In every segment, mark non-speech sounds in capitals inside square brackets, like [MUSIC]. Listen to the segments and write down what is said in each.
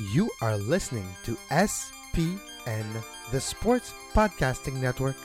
You are listening to SPN, the Sports Podcasting Network.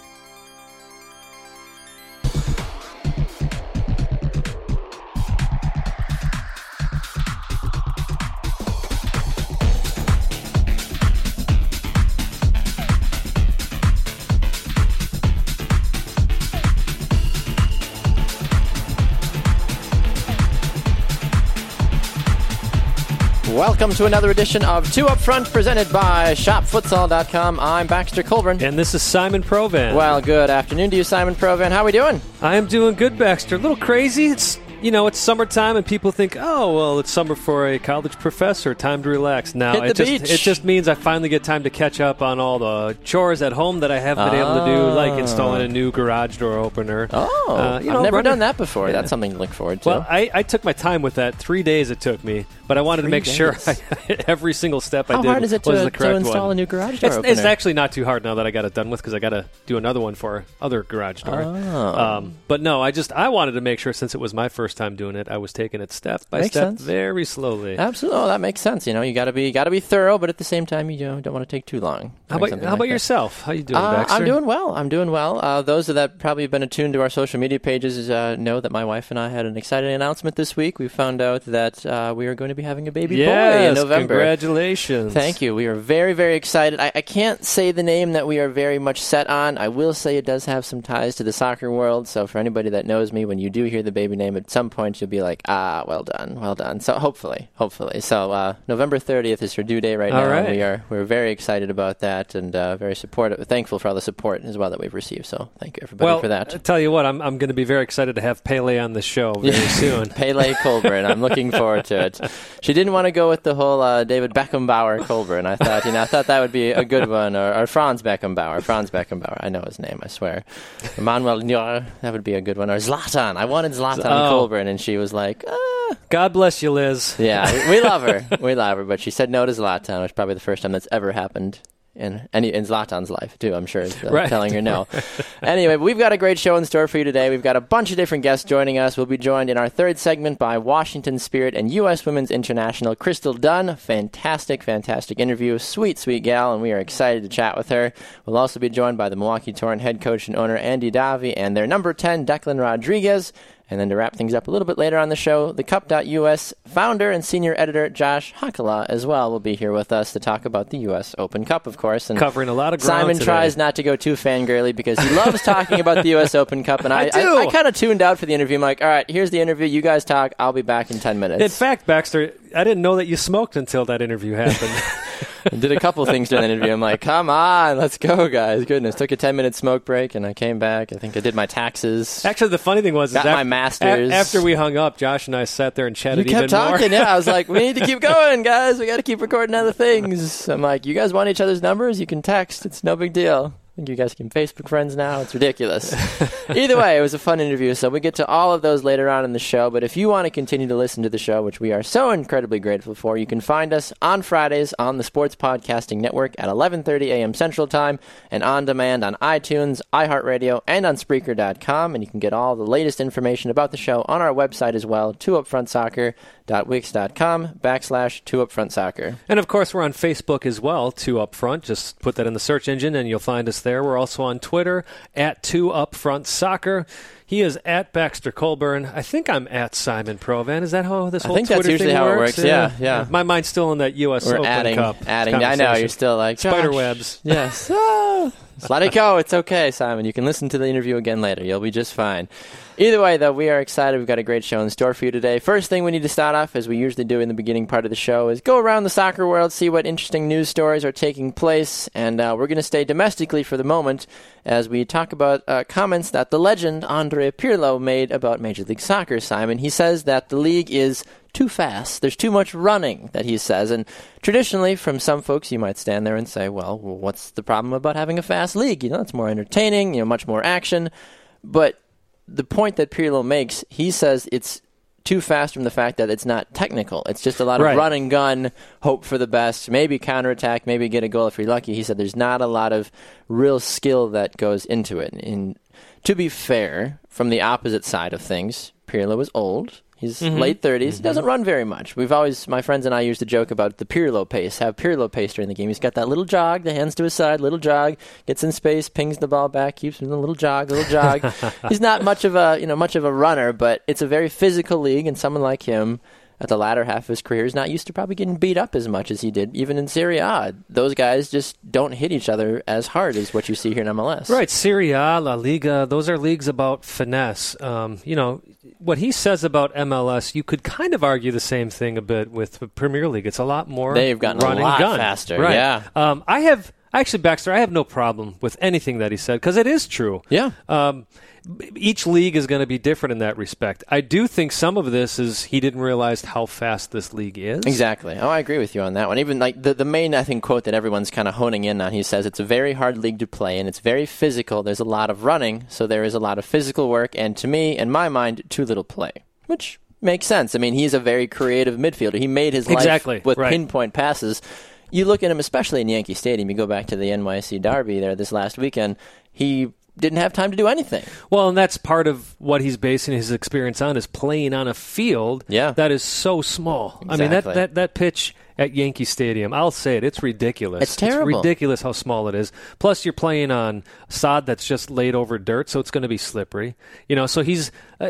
Welcome to another edition of Two Up Front presented by ShopFutsal.com. I'm Baxter Colburn. And this is Simon Provan. Well, good afternoon to you, Simon Provan. How are we doing? I am doing good, Baxter. A little crazy. It's you know, it's summertime and people think, oh, well, it's summer for a college professor, time to relax. Now, it just beach. it just means I finally get time to catch up on all the chores at home that I haven't been able to do, like installing a new garage door opener. Oh, Uh, you know, I've never running- done that before. That's something to look forward to. Well, I, I took my time with that. Three days it took me, but I wanted to Three make sure. I, [LAUGHS] every single step I How did hard is it was to, the to install one. a new garage door It's, opener? it's actually not too hard now that I got it done with because I got to do another one for other garage door. Oh. Um, but no, I just I wanted to make sure since it was my first time doing it, I was taking it step by Makes step, sense. very slowly. Absolutely, oh, that makes sense. You know, you got to be got to be thorough, but at the same time, you don't, don't want to take too long. how about how like about that. yourself? How you doing, Uh, Baxter? I'm doing well. I'm doing well. Uh, those that probably have been attuned to our social media pages uh, know that my wife and I had an exciting announcement this week. We found out that uh, we are going to be having a baby boy in November. Congratulations! Thank you. We are very, very excited. I, I can't say the name that we are very much set on. I will say it does have some ties to the soccer world. So for anybody that knows me, when you do hear the baby name, at some point you'll be like, ah, well done, well done. So hopefully, hopefully. So uh, November 30th is her due date right All now. right. We are we're very excited about that and uh, very supportive, thankful for all the support as well that we've received. So thank you everybody well, for that. I tell you what, I'm I'm going to be very excited to have Pele on the show [LAUGHS] very soon. [LAUGHS] Pele Colburn. I'm looking forward to it. She didn't want to go with the whole uh, David Beckenbauer Colburn. I thought, you know, I thought that would be a good one, or, or Franz Beckenbauer. Franz Beckenbauer. I know his name. I swear. Emmanuel Neuer. That would be a good one. Or Zlatan. I wanted Zlatan Oh. Colburn, and she was like, ah. God bless you, Liz. yeah, we love her. [LAUGHS] We love her, but she said no to Zlatan, which is probably the first time that's ever happened. In any in Zlatan's life too, I'm sure, uh, Right. telling her no. [LAUGHS] anyway, we've got a great show in store for you today. We've got a bunch of different guests joining us. We'll be joined in our third segment by Washington Spirit and U.S. Women's International Crystal Dunn. Fantastic, fantastic interview. Sweet, sweet gal, and we are excited to chat with her. We'll also be joined by the Milwaukee Torrent head coach and owner Andy Davi and their number 10, Declan Rodriguez. And then to wrap things up a little bit later on the show, the Cup.us founder and senior editor Josh Hakala as well will be here with us to talk about the U.S. Open Cup, of course. And Covering a lot of ground Simon today. tries not to go too fangirly because he loves talking about the U.S. Open Cup, and [LAUGHS] I, I do. I, kind of tuned out for the interview. I'm like, all right, here's the interview. You guys talk. I'll be back in ten minutes. In fact, Baxter, I didn't know that you smoked until that interview happened. [LAUGHS] Did a couple things during the interview. I'm like, come on, let's go, guys. Goodness, took a ten minute smoke break, and I came back. I think I did my taxes. Actually, the funny thing was, is Got af- my master's. a- after we hung up, Josh and I sat there and chatted. You kept even talking, more. yeah. I was like, we need to keep [LAUGHS] going, guys. We got to keep recording other things. I'm like, you guys want each other's numbers? You can text. It's no big deal. I think you guys can Facebook friends now. It's ridiculous. [LAUGHS] Either way, it was a fun interview. So we get to all of those later on in the show. But if you want to continue to listen to the show, which we are so incredibly grateful for, you can find us on Fridays on the Sports Podcasting Network at 11:30 a.m. Central Time and on demand on iTunes, iHeartRadio, and on Spreaker.com. And you can get all the latest information about the show on our website as well, www.wix.com backslash two up front soccer. And of course, we're on Facebook as well, Two Up Front. Just put that in the search engine and you'll find us there. We're also on Twitter at Two Up Front Soccer. He is at Baxter Colburn. I think I'm at Simon Provan. Is that how this I whole think that's Twitter usually thing how it works? works. Yeah, yeah. My mind's still in that U.S. We're Open adding, Cup. adding. I know you're still like Spider webs. Yes. Ah, let it go. It's okay, Simon. You can listen to the interview again later. You'll be just fine. Either way, though, we are excited. We've got a great show in store for you today. First thing we need to start off, as we usually do in the beginning part of the show, is go around the soccer world, see what interesting news stories are taking place, and uh, we're going to stay domestically for the moment as we talk about uh, comments that the legend Andre Pirlo made about Major League Soccer. Simon, he says that the league is too fast. There's too much running, that he says. And traditionally, from some folks, you might stand there and say, well, what's the problem about having a fast league? You know, it's more entertaining, you know, much more action. But the point that Pirlo makes, he says it's too fast from the fact that it's not technical. It's just a lot of Right. run and gun, hope for the best, maybe counterattack, maybe get a goal if you're lucky. He said there's not a lot of real skill that goes into it. And to be fair, from the opposite side of things, Pirlo is old. He's late 30s. He doesn't run very much. We've always, my friends and I used to joke about the Pirlo pace, have Pirlo pace during the game. He's got that little jog, the hands to his side, little jog, gets in space, pings the ball back, keeps doing a little jog, little jog. [LAUGHS] He's not much of a, you know, much of a runner, but it's a very physical league, and someone like him at the latter half of his career is not used to probably getting beat up as much as he did, even in Serie A. Those guys just don't hit each other as hard as what you see here in MLS. Right, Serie A, La Liga, those are leagues about finesse. Um, you know, what he says about MLS, you could kind of argue the same thing a bit with the Premier League. It's a lot more They've gotten a run and lot gun. faster, Right. yeah. Um, I have actually Baxter. I have no problem with anything that he said because it is true. Yeah. Um, each league is going to be different in that respect. I do think some of this is he didn't realize how fast this league is. Exactly. Oh, I agree with you on that one. Even like the the main I think quote that everyone's kind of honing in on. He says it's a very hard league to play and it's very physical. There's a lot of running, so there is a lot of physical work, and to me, in my mind, too little play, which makes sense. I mean, he's a very creative midfielder. He made his Exactly, life with right. pinpoint passes. You look at him, especially in Yankee Stadium. You go back to the NYC Derby there this last weekend. He didn't have time to do anything. Well, and that's part of what he's basing his experience on is playing on a field Yeah. that is so small. I mean that, that that pitch at Yankee Stadium, I'll say it, it's ridiculous. It's terrible. ridiculous how small it is. Plus you're playing on sod that's just laid over dirt, so it's going to be slippery. You know, so he's uh,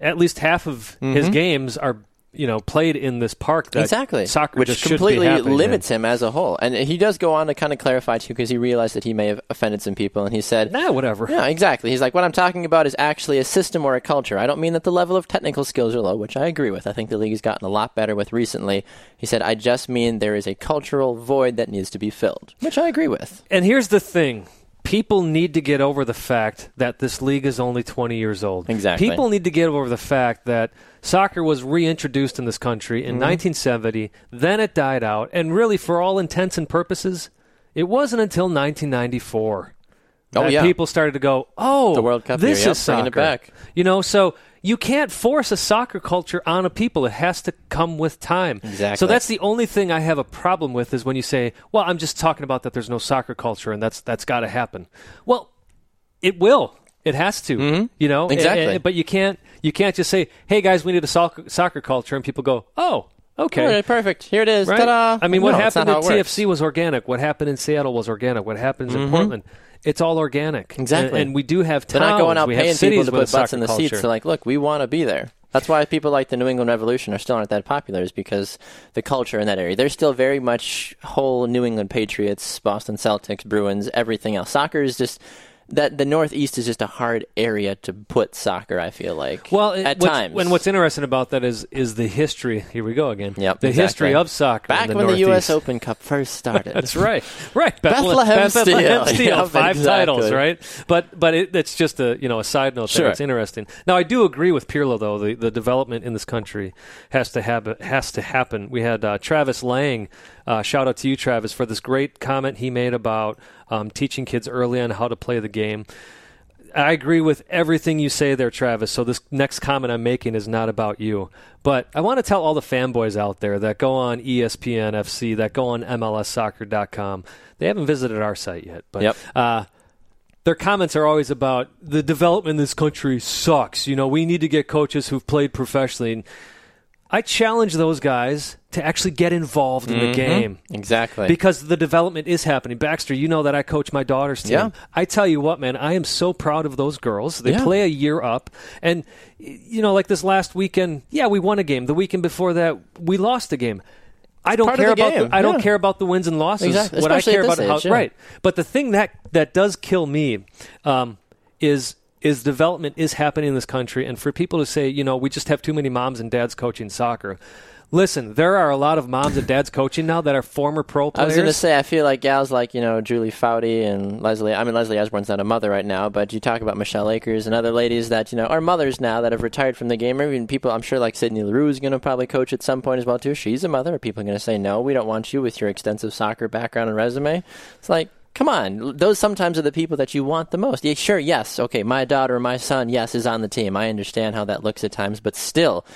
at least half of his games are you know played in this park that exactly, soccer which just should be completely happening in. limits him as a whole. And he does go on to kind of clarify too, because he realized that he may have offended some people, and he said, Nah, whatever. "Yeah, exactly." He's like, "What I'm talking about is actually a system or a culture. I don't mean that the level of technical skills are low, which I agree with. I think the league has gotten a lot better with recently." He said, "I just mean there is a cultural void that needs to be filled," which I agree with. And here's the thing. People need to get over the fact that this league is only 20 years old. Exactly. People need to get over the fact that soccer was reintroduced in this country in Mm-hmm. 1970, then it died out, and really, for all intents and purposes, it wasn't until 1994 Oh, that yeah. people started to go, "Oh, The World Cup this year, yep, is soccer." it back. You know, so you can't force a soccer culture on a people. It has to come with time. Exactly. So that's the only thing I have a problem with is when you say, "Well, I'm just talking about that there's no soccer culture and that's that's got to happen." Well, it will. It has to. You know, Mm-hmm. Exactly. Eh, eh, but you can't. You can't just say, "Hey guys, we need a soccer, soccer culture," and people go, "Oh, okay." All right, perfect. Here it is. Right? Ta-da. I mean, what No, happened at. TFC was organic. What happened in Seattle was organic. What happens in Portland, it's all organic. Exactly. And, and we do have They're not going out we paying people to put butts in the soccer seats. culture. They're like, look, we want to be there. That's why people like the New England Revolution are still aren't that popular, is because the culture in that area. They're still very much whole New England Patriots, Boston Celtics, Bruins, everything else. Soccer is just that the Northeast is just a hard area to put soccer. I feel like Well, it- at times. and what's interesting about that is is the history. Here we go again. Yep, the exactly. history of soccer. back in the when the U.S. Open Cup first started. [LAUGHS] That's right, right. Bethlehem Steel. Bethlehem Steel, [LAUGHS] Yep, five exactly. titles, right? But but it, it's just a you know a side note. Sure. There. It's interesting. Now I do agree with Pirlo though. The the development in this country has to happen. Has to happen. We had uh, Travis Lang. Uh, shout out to you, Travis, for this great comment he made about um, teaching kids early on how to play the game. I agree with everything you say there, Travis. So this next comment I'm making is not about you, but I want to tell all the fanboys out there that go on ESPN FC, that go on MLSsoccer.com. They haven't visited our site yet, but Yep. uh, their comments are always about the development in this country sucks. You know, we need to get coaches who've played professionally. And I challenge those guys to actually get involved in the game. Exactly. Because the development is happening. Baxter, you know that I coach my daughter's team. Yeah. I tell you what, man, I am so proud of those girls. They Yeah. play a year up. And, you know, like this last weekend, yeah, we won a game. The weekend before that, we lost a game. I don't part care the about game, the, I don't care about the wins and losses. Exactly. What I Especially care at about this how age, yeah. right. But the thing that that does kill me um, is is development is happening in this country, and for people to say, you know, we just have too many moms and dads coaching soccer. Listen, there are a lot of moms and dads coaching now that are former pro players. I was going to say, I feel like gals like, you know, Julie Foudy and Leslie. I mean, Leslie Osborne's not a mother right now, but you talk about Michelle Akers and other ladies that, you know, are mothers now that have retired from the game. Or even people, I'm sure like Sydney Leroux is going to probably coach at some point as well, too. She's a mother. Are people going to say, no, we don't want you with your extensive soccer background and resume? It's like, come on. Those sometimes are the people that you want the most. Yeah, sure, yes. Okay, my daughter or my son, yes, is on the team. I understand how that looks at times, but still.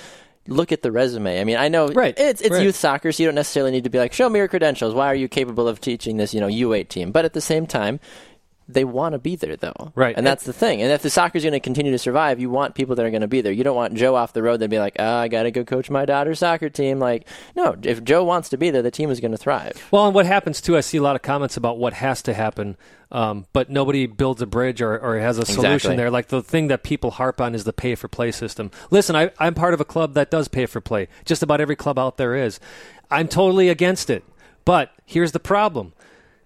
Look at the resume. I mean, I know Right, it's it's right. youth soccer, so you don't necessarily need to be like, show me your credentials. Why are you capable of teaching this, you know, U8 team? But at the same time, they want to be there, though. Right. And that's the thing. And if the soccer's going to continue to survive, you want people that are going to be there. You don't want Joe off the road that be like, oh, I got to go coach my daughter's soccer team. Like, no, if Joe wants to be there, the team is going to thrive. Well, and what happens too, I see a lot of comments about what has to happen, um, but nobody builds a bridge or, or has a solution Exactly. there. Like the thing that people harp on is the pay for play system. Listen, I, I'm part of a club that does pay for play. Just about every club out there is. I'm totally against it. But here's the problem.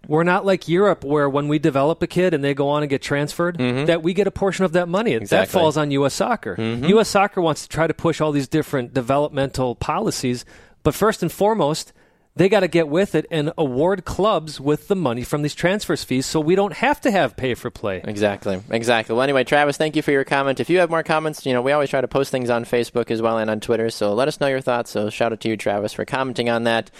We're not like Europe, where when we develop a kid and they go on and get transferred, that we get a portion of that money. That falls on U.S. Soccer. U.S. Soccer wants to try to push all these different developmental policies, but first and foremost, they got to get with it and award clubs with the money from these transfers fees, so we don't have to have pay for play. Exactly. Exactly. Well, anyway, Travis, thank you for your comment. If you have more comments, you know, we always try to post things on Facebook as well and on Twitter. So let us know your thoughts. So shout out to you, Travis, for commenting on that.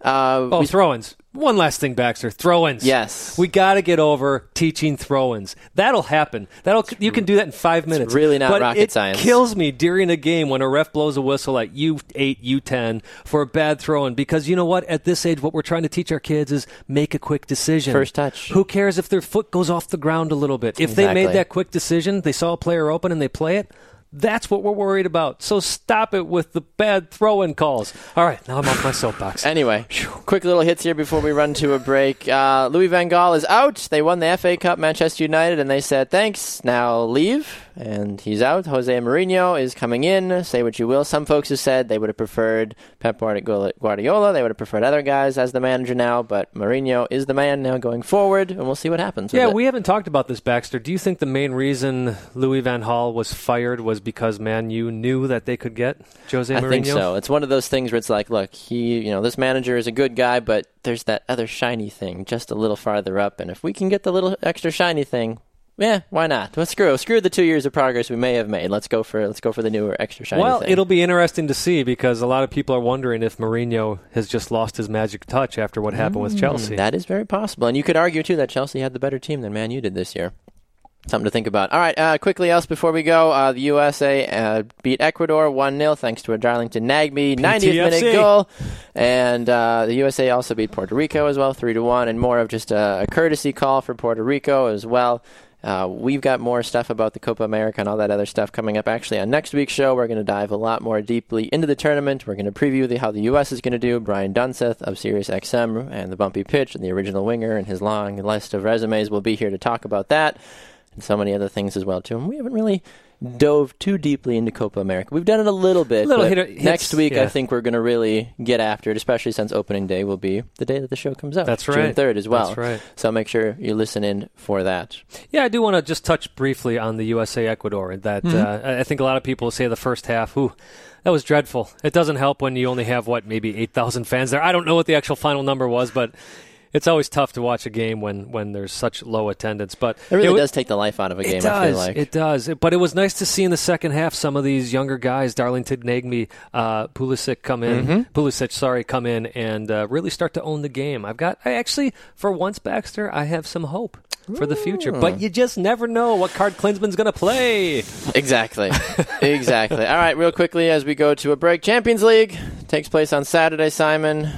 Uh, Oh, we- throw-ins. One last thing, Baxter. Throw-ins. Yes. we got to get over teaching throw-ins. That'll happen. That'll you can do that in five minutes. really not but rocket it science. Kills me during a game when a ref blows a whistle at U eight, U ten for a bad throw-in because you know what? At this age, what we're trying to teach our kids is make a quick decision. First touch. Who cares if their foot goes off the ground a little bit? If they made that quick decision, they saw a player open and they play it. That's what we're worried about. So stop it with the bad throw-in calls. All right, now I'm off my soapbox. [LAUGHS] Anyway, quick little hits here before we run to a break. Uh, Louis Van Gaal is out. They won the FA Cup, Manchester United, and they said thanks. Now leave, and he's out. Jose Mourinho is coming in. Say what you will. Some folks have said they would have preferred Pep Guardiola. They would have preferred other guys as the manager now, but Mourinho is the man now going forward, and we'll see what happens. Yeah, we haven't talked about this, Baxter. Do you think the main reason Louis Van Gaal was fired was because Man U knew that they could get Jose Mourinho? I think so. It's one of those things where it's like, look, he, you know, this manager is a good guy, but there's that other shiny thing just a little farther up, and if we can get the little extra shiny thing, yeah, why not? Well, screw screw the two years of progress we may have made. Let's go for let's go for the newer extra shiny. Well, thing. it'll be interesting to see because a lot of people are wondering if Mourinho has just lost his magic touch after what happened with Chelsea. Mm, That is very possible, and you could argue too that Chelsea had the better team than Man U did this year. Something to think about. All right, uh, quickly else before we go, uh, the USA uh, beat Ecuador one 0 thanks to a Darlington Nagbe 90th minute goal, and uh, the USA also beat Puerto Rico as well three to one, and more of just a, a courtesy call for Puerto Rico as well. Uh, we've got more stuff about the Copa America and all that other stuff coming up. Actually, on next week's show, we're going to dive a lot more deeply into the tournament. We're going to preview the, how the U.S. is going to do. Brian Dunseth of Sirius XM and the bumpy pitch and the original winger and his long list of resumes will be here to talk about that and so many other things as well too. And we haven't really dove too deeply into Copa America. We've done it a little bit. Little but hit- hits, next week, I think we're going to really get after it, especially since opening day will be the day that the show comes out. That's right, June third as well. That's right. So make sure you listen in for that. Yeah, I do want to just touch briefly on the USA Ecuador. That Mm-hmm. uh, I I think a lot of people say the first half, ooh, that was dreadful. It doesn't help when you only have what maybe eight thousand fans there. I don't know what the actual final number was, but it's always tough to watch a game when when there's such low attendance. But It really wa- does take the life out of a game. It does. I feel like It does. But it was nice to see in the second half some of these younger guys, Darlington Nagbe, uh, Pulisic come in, Mm-hmm. Pulisic, sorry, come in and uh, really start to own the game. I've got, I actually, for once, Baxter, I have some hope for the future. But you just never know what card Klinsmann's going to play. Exactly. [LAUGHS] exactly. All right, real quickly as we go to a break. Champions League takes place on Saturday, Simon.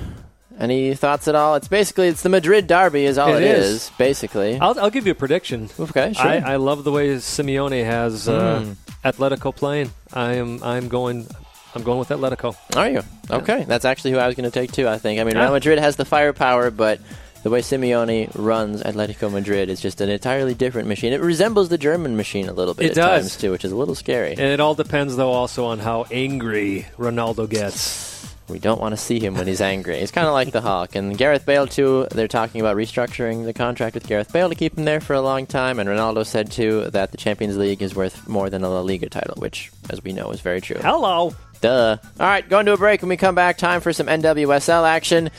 Any thoughts at all? It's basically it's the Madrid derby is all It it is. is, basically. I'll, I'll give you a prediction. Okay, sure. I, I love the way Simeone has uh, Atletico playing. I am I'm going I'm going with Atletico. Are you? Okay. That's actually who I was going to take too, I think. I mean, Real Madrid has the firepower, but the way Simeone runs Atletico Madrid is just an entirely different machine. It resembles the German machine a little bit It at does. times too, which is a little scary. And it all depends, though, also on how angry Ronaldo gets. We don't want to see him when he's angry. He's kind of like the Hawk. And Gareth Bale, too, they're talking about restructuring the contract with Gareth Bale to keep him there for a long time. And Ronaldo said, too, that the Champions League is worth more than a La Liga title, which, as we know, is very true. Hello. Duh. All right, going to a break. When we come back, time for some NWSL action.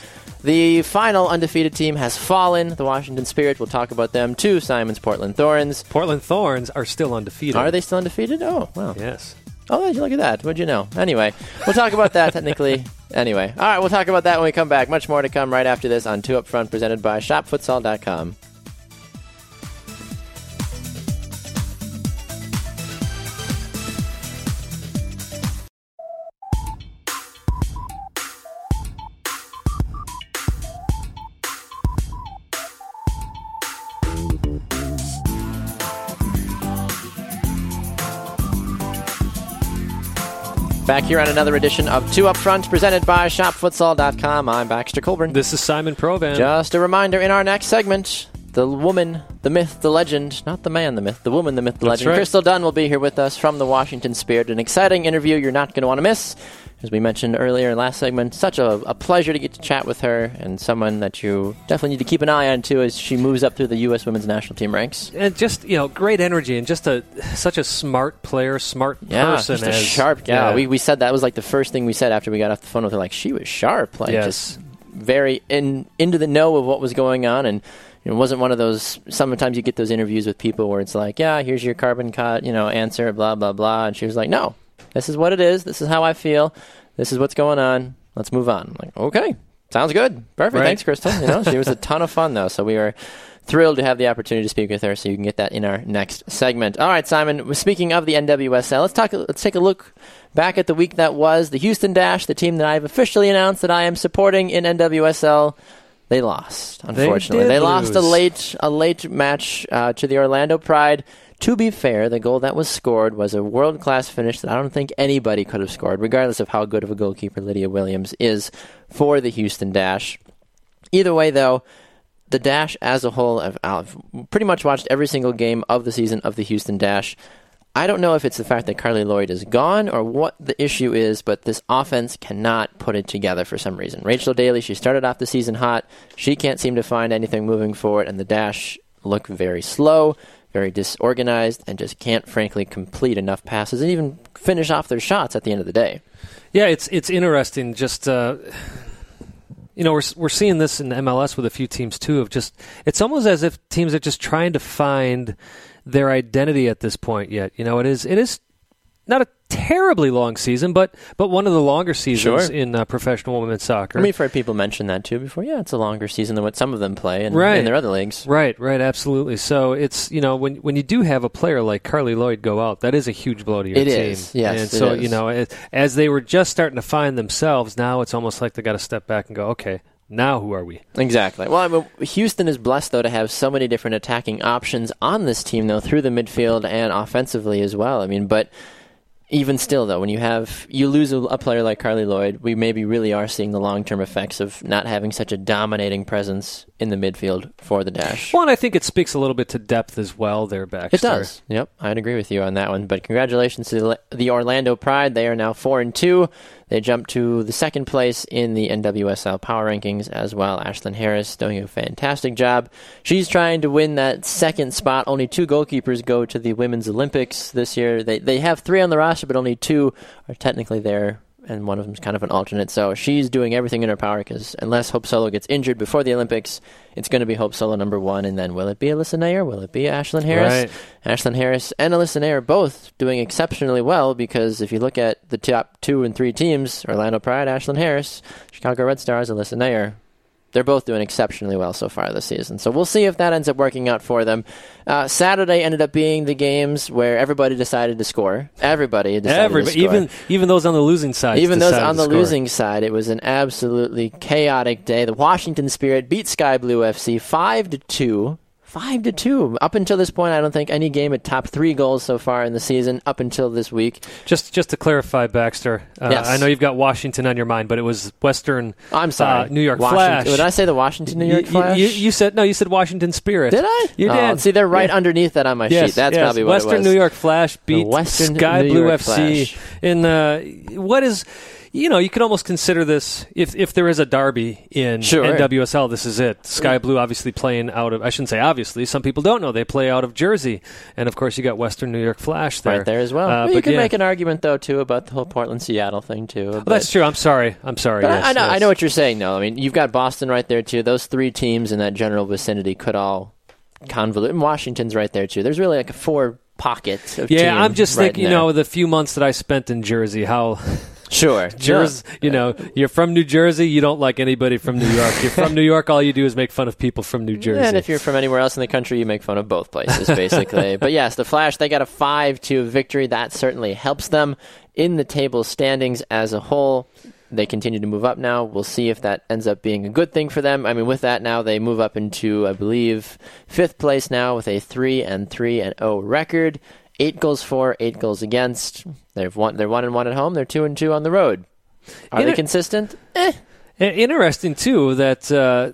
The final undefeated team has fallen. The Washington Spirit. We'll talk about them too. Simon's Portland Thorns. Portland Thorns are still undefeated. Are they still undefeated? Oh, wow. Yes. Oh, look at that. What'd you know? Anyway, we'll talk about that technically. Anyway, all right, we'll talk about that when we come back. Much more to come right after this on Two Up Front, presented by ShopFutsal.com. Back here on another edition of Two Up Front, presented by ShopFutsal.com. I'm Baxter Colburn. This is Simon Provan. Just a reminder in our next segment, the woman, the myth, the legend, not the man, the myth, the woman, the myth, the That's legend. right. Crystal Dunn will be here with us from the Washington Spirit. An exciting interview you're not going to want to miss. As we mentioned earlier in last segment, such a, a pleasure to get to chat with her and someone that you definitely need to keep an eye on too as she moves up through the U.S. women's national team ranks. and just you know, great energy and just a such a smart player, smart Yeah, person. just a as, sharp. Yeah, We, we said that was like the first thing we said after we got off the phone with her. Like she was sharp, like Yes. just very in into the know of what was going on, and it wasn't one of those. Sometimes you get those interviews with people where it's like, yeah, here's your carbon cut, you know, answer, blah blah blah, and she was like, no, this is what it is. This is how I feel. This is what's going on. Let's move on. I'm like, okay, sounds good, perfect. Right. Thanks, Crystal. You know, she was a [LAUGHS] ton of fun though, so we were thrilled to have the opportunity to speak with her. So you can get that in our next segment. All right, Simon. Speaking of the NWSL, let's talk. Let's take a look back at the week that was. The Houston Dash, the team that I've officially announced that I am supporting in NWSL. They lost, unfortunately. did They, lost a late a late match uh, to the Orlando Pride. To be fair, the goal that was scored was a world class finish that I don't think anybody could have scored, regardless of how good of a goalkeeper Lydia Williams is for the Houston Dash. Either way, though, the Dash as a whole, I've, I've pretty much watched every single game of the season of the Houston Dash. I don't know if it's the fact that Carli Lloyd is gone or what the issue is, but this offense cannot put it together for some reason. Rachel Daly, she started off the season hot. She can't seem to find anything moving forward, and the Dash look very slow, very disorganized, and just can't, frankly, complete enough passes and even finish off their shots at the end of the day. Yeah, it's it's interesting. Just uh, you know, we're we're seeing this in MLS with a few teams too. Of just, it's almost as if teams are just trying to find their identity at this point. Yet, you know, it is it is not a terribly long season, but but one of the longer seasons Sure. in uh, professional women's soccer. I mean, I've heard people mention that too before. Yeah, it's a longer season than what some of them play in, Right. in their other leagues. Right, right, absolutely. So it's you know when when you do have a player like Carli Lloyd go out, that is a huge blow to your It team. is, yes, and it so is. you know as, as they were just starting to find themselves, now it's almost like they got to step back and go, okay, now who are we? Exactly. Well, I mean, Houston is blessed though to have so many different attacking options on this team though through the midfield and offensively as well. I mean, but even still though, when you have you lose a, a player like Carli Lloyd, we maybe really are seeing the long term effects of not having such a dominating presence in the midfield for the Dash. Well, and I think it speaks a little bit to depth as well. There, Baxter. It does. Yep, I'd agree with you on that one. But congratulations to the, the Orlando Pride. They are now four and two. They jumped to the second place in the NWSL power rankings as well. Ashlyn Harris doing a fantastic job. She's trying to win that second spot. Only two goalkeepers go to the Women's Olympics this year. They they have three on the roster, but only two are technically there. And one of them's kind of an alternate. So she's doing everything in her power because unless Hope Solo gets injured before the Olympics, it's going to be Hope Solo number one. And then will it be Alyssa Naeher? Will it be Ashlyn Harris? Right. Ashlyn Harris and Alyssa Naeher both doing exceptionally well because if you look at the top two and three teams, Orlando Pride, Ashlyn Harris, Chicago Red Stars, Alyssa Nair, they're both doing exceptionally well so far this season. So we'll see if that ends up working out for them. Uh, Saturday ended up being the games where everybody decided to score. Everybody decided Everybody, to score. even even those on the losing side, Even those on the score. losing side, it was an absolutely chaotic day. The Washington Spirit beat Sky Blue FC five to two. Five to two. Up until this point, I don't think any game had topped three goals so far in the season. Up until this week, Just just to clarify, Baxter, uh, Yes. I know you've got Washington on your mind, but it was Western. I'm sorry, uh, New York Washington- Flash. Did I say the Washington New York You- Flash? You, you said no. You said Washington Spirit. did I? You Oh, did. See, they're right Yeah. underneath that on my Yes, sheet. That's yes. probably what Western it was. Western New York Flash beat Western Sky New Blue York FC Flash. in uh, what is. You know, you could almost consider this if if there is a derby in Sure. NWSL, this is it. Sky Blue obviously playing out of I shouldn't say obviously. Some people don't know they play out of Jersey, and of course you got Western New York Flash there, Right there as well. Uh, Well, you could yeah. make an argument though too about the whole Portland Seattle thing too. Well, that's true. I'm sorry. I'm sorry. But I- yes, I know, I know what you're saying. though. I mean, you've got Boston right there too. Those three teams in that general vicinity could all convolute. And Washington's right there too. There's really like a four pocket of Yeah, I'm just right thinking. You know, the few months that I spent in Jersey, how sure, [LAUGHS] Jersey, you know, you're from New Jersey, you don't like anybody from New York. You're from New York, all you do is make fun of people from New Jersey. And if you're from anywhere else in the country, you make fun of both places, basically. [LAUGHS] but yes, the Flash, they got a 5 2 victory. That certainly helps them in the table standings as a whole. They continue to move up now. We'll see if that ends up being a good thing for them. I mean, with that now, they move up into, I believe, fifth place now with a 3 and 3 and 0 record. Eight goals for, eight goals against. They've won. They're one and one at home. They're two and two on the road. Are You they consistent? Eh. Interesting too that uh,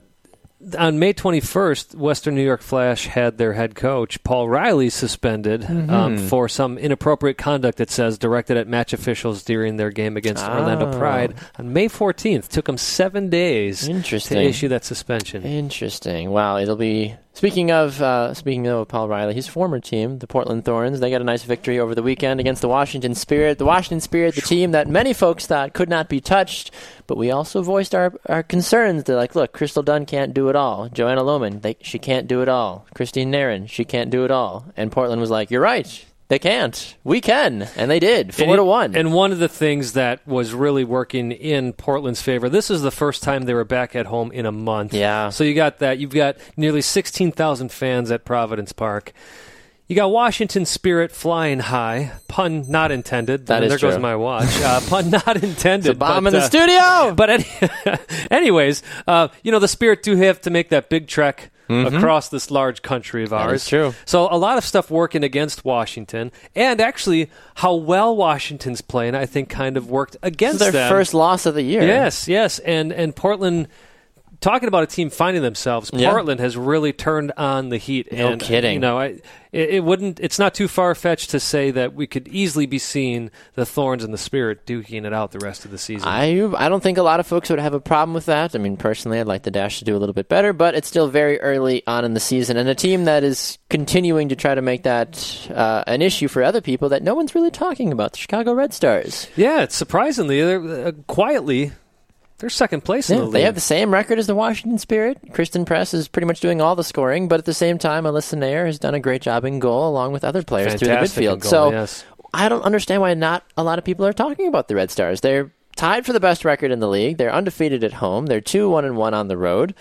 on May 21st, Western New York Flash had their head coach Paul Riley suspended um, Mm-hmm. for some inappropriate conduct. It says directed at match officials during their game against Orlando Oh. Pride on May 14th. Took them seven days Interesting. to issue that suspension. Interesting. Wow, it'll be speaking of uh, speaking of Paul Riley, his former team, the Portland Thorns. They got a nice victory over the weekend against the Washington Spirit. The Washington Spirit, the team that many folks thought could not be touched, but we also voiced our our concerns. They're like, look, Crystal Dunn can't do it all. Joanna Lohman, they, she can't do it all. Christine Nairn, she can't do it all. And Portland was like, you're right. They can't. We can, and they did. Four And- to one. And one of the things that was really working in Portland's favor, this is the first time they were back at home in a month. Yeah. So you got that. You've got nearly 16,000 fans at Providence Park. You got Washington Spirit flying high. Pun not intended. That And is there goes my watch. Uh, [LAUGHS] pun not intended. It's bomb but, in the uh, studio. [LAUGHS] But any, [LAUGHS] anyways, uh, you know the Spirit do have to make that big trek across this large country of Mm-hmm. Ours. true. So a lot of stuff working against Washington, and actually how well Washington's playing, I think, kind of worked against their them. first loss of the year. Yes, yes, and and Portland. Talking about a team finding themselves, Yeah. Portland has really turned on the heat. No and, kidding. You know, I, it, it wouldn't. It's not too far fetched to say that we could easily be seeing the Thorns and the Spirit duking it out the rest of the season. I I don't think a lot of folks would have a problem with that. I mean, personally, I'd like the Dash to do a little bit better, but it's still very early on in the season, and a team that is continuing to try to make that uh, an issue for other people that no one's really talking about. The Chicago Red Stars. Yeah, it's surprisingly, they're uh, quietly, they're second place in Yeah, the league. they have the same record as the Washington Spirit. Christen Press is pretty much doing all the scoring, but at the same time, Alyssa Naeher has done a great job in goal along with other players Fantastic through the midfield. goal, so yes. I don't understand why not a lot of people are talking about the Red Stars. They're tied for the best record in the league. They're undefeated at home. They're two one and one on the road.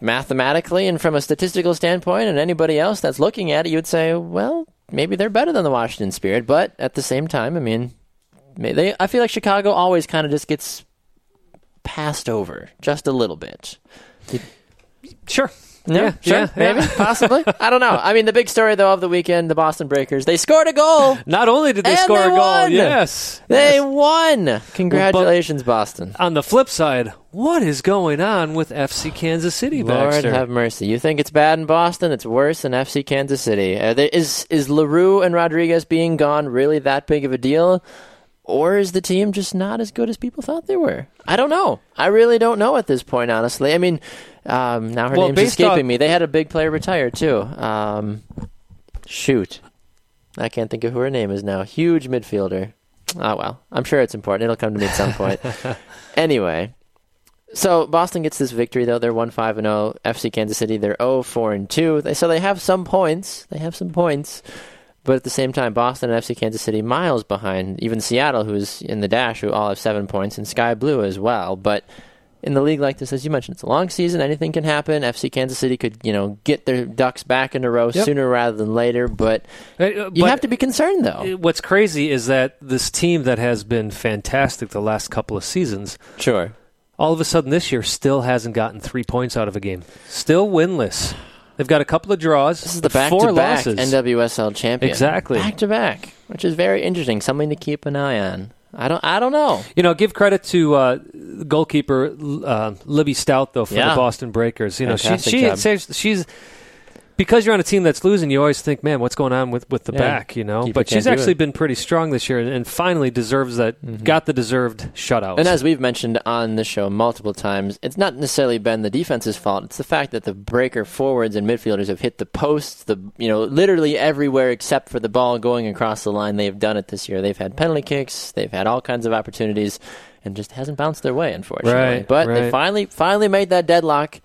Mathematically and from a statistical standpoint, and anybody else that's looking at it, you would say, well, maybe they're better than the Washington Spirit. But at the same time, I mean, they. I feel like Chicago always kind of just gets passed over just a little bit. sure. No, Yeah, sure, yeah, maybe, yeah. possibly. [LAUGHS] I don't know. I mean, the big story though of the weekend, the Boston Breakers, they scored a goal. [LAUGHS] Not only did they score they a goal, won! yes, They yes. won. Congratulations, Boston. On the flip side, what is going on with FC Kansas City, Lord Baxter? have mercy. You think it's bad in Boston? It's worse than FC Kansas City. Are there, is is Leroux and Rodriguez being gone really that big of a deal? Or is the team just not as good as people thought they were? I don't know. I really don't know at this point, honestly. I mean, um, now her Well, name's escaping on- me. They had a big player retire, too. Um, shoot. I can't think of who her name is now. Huge midfielder. Oh, well. I'm sure it's important. It'll come to me at some point. [LAUGHS] anyway, so Boston gets this victory though. They're one five and zero. FC Kansas City they're 0 4 and two. So they have some points. They have some points, but at the same time, Boston and FC Kansas City miles behind. Even Seattle, who's in the dash, who all have seven points, and Sky Blue as well. But in the league like this, as you mentioned, it's a long season. Anything can happen. FC Kansas City could you know get their ducks back in a row Yep. sooner rather than later. But Uh, you but have to be concerned though. What's crazy is that this team that has been fantastic the last couple of seasons, Sure. all of a sudden this year still hasn't gotten three points out of a game. Still winless. They've got a couple of draws. This is the four back-to-back losses. NWSL champion. Exactly. back to back, which is very interesting. Something to keep an eye on. I don't. I don't know. You know, give credit to uh, goalkeeper uh, Libby Stout though for Yeah. the Boston Breakers. You know, she Fantastic she says she's because you're on a team that's losing. You always think, man, what's going on with, with the Yeah. back? You know, but she's actually it. Mm-hmm. been pretty strong this year, and, and finally deserves that. Got the deserved shutout. And as we've mentioned on the show multiple times, it's not necessarily been the defense's fault. It's the fact that the breaker forwards and midfielders have hit the posts, the you know, literally everywhere except for the ball going across the line. They've done it this year. They've had penalty kicks, they've had all kinds of opportunities, and just hasn't bounced their way, unfortunately. Right, but they finally finally made that deadlock.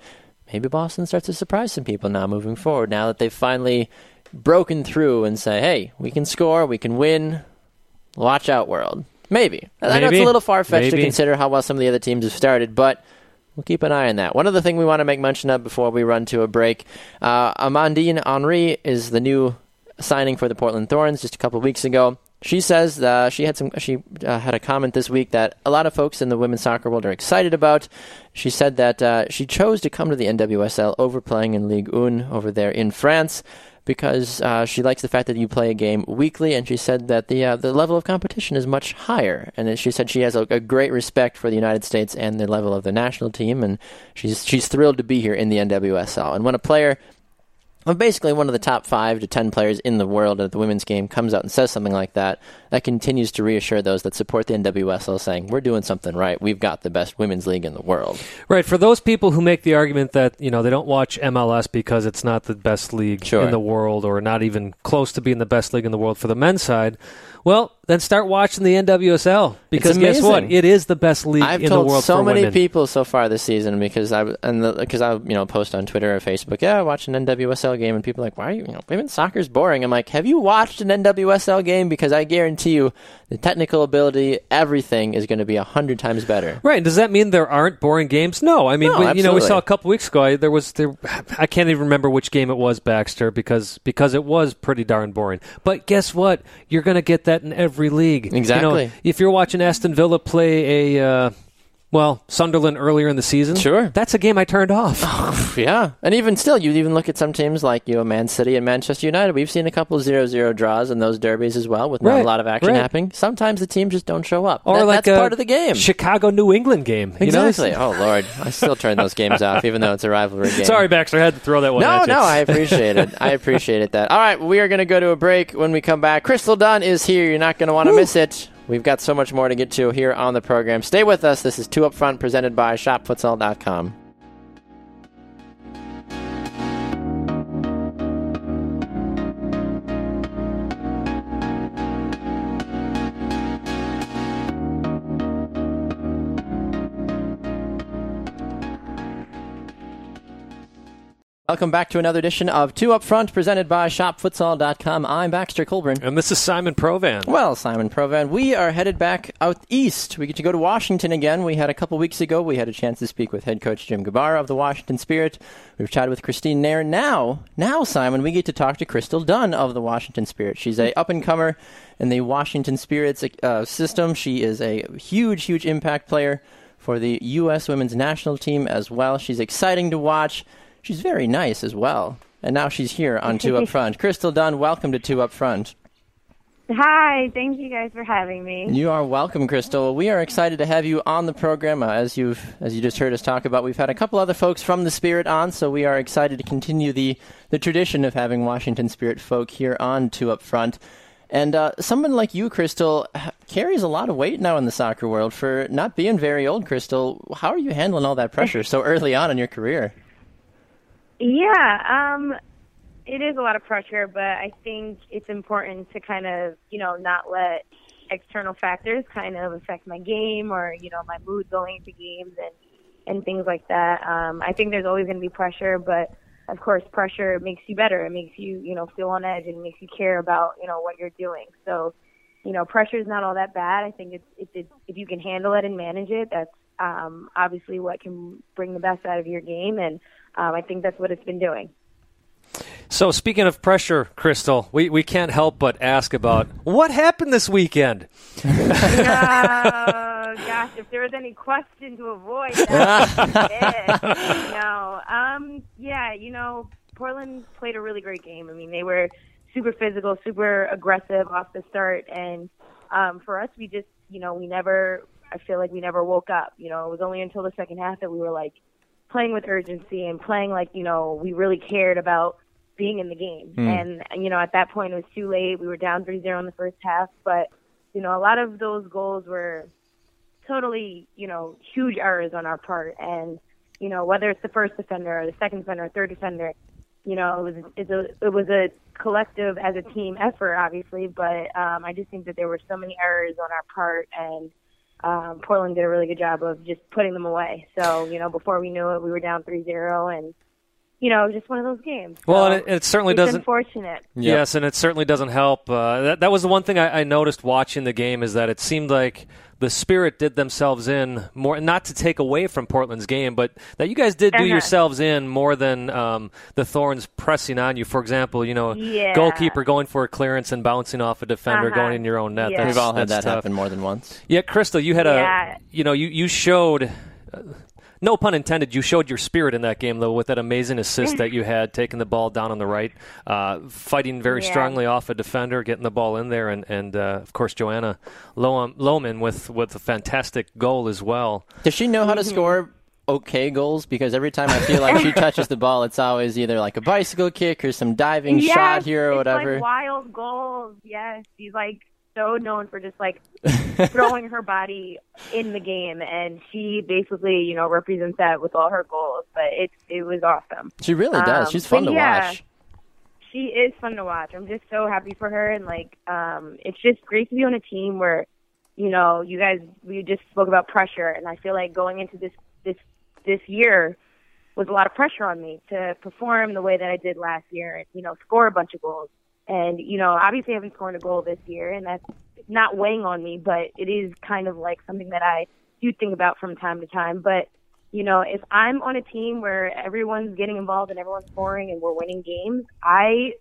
Maybe Boston starts to surprise some people now moving forward. Now that they've finally broken through and say, "Hey, we can score, we can win." Watch out, world. Maybe. I know it's a little far fetched to consider how well some of the other teams have started, but we'll keep an eye on that. One other thing we want to make mention of before we run to a break uh, Amandine Henry is the new signing for the Portland Thorns just a couple of weeks ago. She says uh, she had some. She uh, had a comment this week that a lot of folks in the women's soccer world are excited about. She said that uh, she chose to come to the NWSL over playing in Ligue 1 over there in France because uh, she likes the fact that you play a game weekly, and she said that the uh, the level of competition is much higher. And she said she has a, a great respect for the United States and the level of the national team, and she's she's thrilled to be here in the NWSL. And when a player well, basically one of the top five to ten players in the world at the women's game comes out and says something like that, that continues to reassure those that support the NWSL, saying we're doing something right. We've got the best women's league in the world. Right. For those people who make the argument that, you know, they don't watch MLS because it's not the best league Sure. in the world or not even close to being the best league in the world for the men's side, well, then start watching the NWSL because guess what? It is the best league I've in the world so for many women. people so far this season because I and because I you know post on Twitter or Facebook, yeah, I watched an NWSL game, and people are like, why are you? You know, women's soccer's boring. I'm like, have you watched an NWSL game? Because I guarantee you, the technical ability, everything is going to be a hundred times better. Right. Does that mean there aren't boring games? No. I mean, No, we- you know, we saw a couple weeks ago. I, there was there. I can't even remember which game it was, Baxter, because because it was pretty darn boring. But guess what? You're going to get that in every league. You know, Exactly. if you're watching Aston Villa play a. Uh, well, Sunderland earlier in the season. Sure. That's a game I turned off. [LAUGHS] Yeah, and even still, you even look at some teams like you know Man City and Manchester United. We've seen a couple 0-0 draws in those derbies as well, with not Right, a lot of action right. happening. Sometimes the teams just don't show up, Or That- like that's part of the game. Chicago New England game. you know? Exactly. oh Lord, I still turn those games off, even though it's a rivalry [LAUGHS] game. Sorry, Baxter. I had to throw that one No, no, I appreciate it. I appreciate it. That. All right, we are going to go to a break. When we come back, Crystal Dunn is here. You're not going to want to miss it. We've got so much more to get to here on the program. Stay with us. This is Two Up Front, presented by ShopFutsal.com. Welcome back to another edition of Two Up Front, presented by ShopFutsal.com. I'm Baxter Colburn. And this is Simon Provan. Well, Simon Provan, we are headed back out east. We get to go to Washington again. We had a couple weeks ago, we had a chance to speak with head coach Jim Gabarra of the Washington Spirit. We've chatted with Christine Nairn. Now, now, Simon, we get to talk to Crystal Dunn of the Washington Spirit. She's a up and comer in the Washington Spirit's uh, system. She is a huge, huge impact player for the U.S. women's national team as well. She's exciting to watch. She's very nice as well. And now she's here on Two Up Front. Crystal Dunn, welcome to Two Up Front. Hi, thank you guys for having me. You are welcome, Crystal. We are excited to have you on the program. Uh, as you've as you just heard us talk about, we've had a couple other folks from the Spirit on, so we are excited to continue the the tradition of having Washington Spirit folk here on Two Up Front. And uh, someone like you, Crystal, carries a lot of weight now in the soccer world for not being very old. Crystal, how are you handling all that pressure so early on in your career? Yeah, um, it is a lot of pressure, but I think it's important to kind of, you know, not let external factors kind of affect my game or, you know, my mood going into games and and things like that. Um, I think there's always going to be pressure, but of course, pressure makes you better. It makes you, you know, feel on edge and makes you care about, you know, what you're doing. So, you know, pressure is not all that bad. I think it's, it's, it's if you can handle it and manage it, that's um, obviously what can bring the best out of your game. And um, I think that's what it's been doing. So, speaking of pressure, Crystal, we, we can't help but ask about what happened this weekend. oh, [LAUGHS] gosh, if there was any question to avoid, [LAUGHS] that was it. No, um, yeah, you know, Portland played a really great game. I mean, they were super physical, super aggressive off the start, and um, for us, we just, you know, we never. I feel like we never woke up. You know, it was only until the second half that we were like playing with urgency and playing like you know we really cared about being in the game. Mm. And you know, at that point, it was too late. We were down 3-0 in the first half, but you know, a lot of those goals were totally, you know, huge errors on our part. And you know, whether it's the first defender or the second defender or third defender, you know, it was it's a it was a collective as a team effort, obviously. But um, I just think that there were so many errors on our part, and um, Portland did a really good job of just putting them away. So you know, before we knew it, we were down 3-0 and you know, just one of those games. Well, So and it, it certainly it's doesn't. unfortunate. Yes, and it certainly doesn't help. Uh, that, that was the one thing I, I noticed watching the game is that it seemed like the Spirit did themselves in more, not to take away from Portland's game, but that you guys did do Uh-huh. yourselves in more than um, the Thorns pressing on you. For example, you know, Yeah. goalkeeper going for a clearance and bouncing off a defender, Uh-huh. going in your own net. Yeah. We've all had that tough. happen more than once. Yeah, Crystal, you had Yeah. a, you know, you you showed. No pun intended. You showed your spirit in that game, though, with that amazing assist that you had, taking the ball down on the right, uh, fighting very Yeah. strongly off a defender, getting the ball in there, and, and uh, of course Joanna Lohman with with a fantastic goal as well. Does she know how Mm-hmm. to score okay goals? Because every time I feel like she [LAUGHS] touches the ball, it's always either like a bicycle kick or some diving Yes, shot here or whatever. Like wild goals. Yes, she's like so known for just like [LAUGHS] throwing her body in the game, and she basically, you know, represents that with all her goals. But it it was awesome. she really does. Um, She's fun to yeah. watch. She is fun to watch. I'm just so happy for her, and like, um, it's just great to be on a team where, you know, you guys we just spoke about pressure, and I feel like going into this this this year was a lot of pressure on me to perform the way that I did last year, and you know, score a bunch of goals. And you know, obviously, I haven't scored a goal this year, and that's not weighing on me, but it is kind of like something that I do think about from time to time. But you know, if I'm on a team where everyone's getting involved and everyone's scoring and we're winning games, I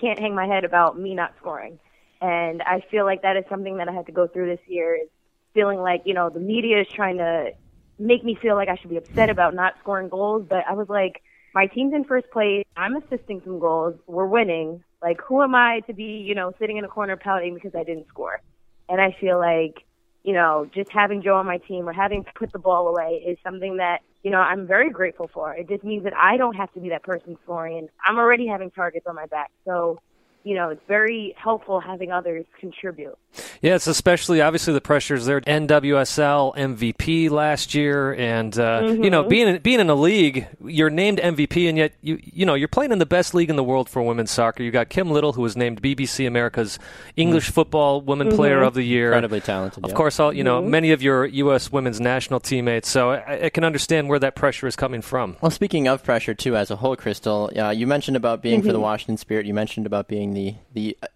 can't hang my head about me not scoring. And I feel like that is something that I had to go through this year is feeling like, you know, the media is trying to make me feel like I should be upset about not scoring goals, but I was like, my team's in first place. I'm assisting some goals. We're winning. Like, who am I to be, you know, sitting in a corner pouting because I didn't score? And I feel like, you know, just having Jo on my team or having put the ball away is something that, you know, I'm very grateful for. It just means that I don't have to be that person scoring and I'm already having targets on my back. So, you know, it's very helpful having others contribute. Yeah, it's especially obviously the pressures there. NWSL MVP last year, and uh, you know, mm-hmm. being in, being in a league, you're named MVP, and yet you you know you're playing in the best league in the world for women's soccer. You got Kim Little, who was named BBC America's English mm-hmm. Football Woman Player mm-hmm. of the Year. Incredibly talented. Of yeah. course, all you know, many of your U.S. women's national teammates. So I, I can understand where that pressure is coming from. Well, speaking of pressure too, as a whole, Crystal, uh, you mentioned about being for the Washington Spirit. You mentioned about being the the uh,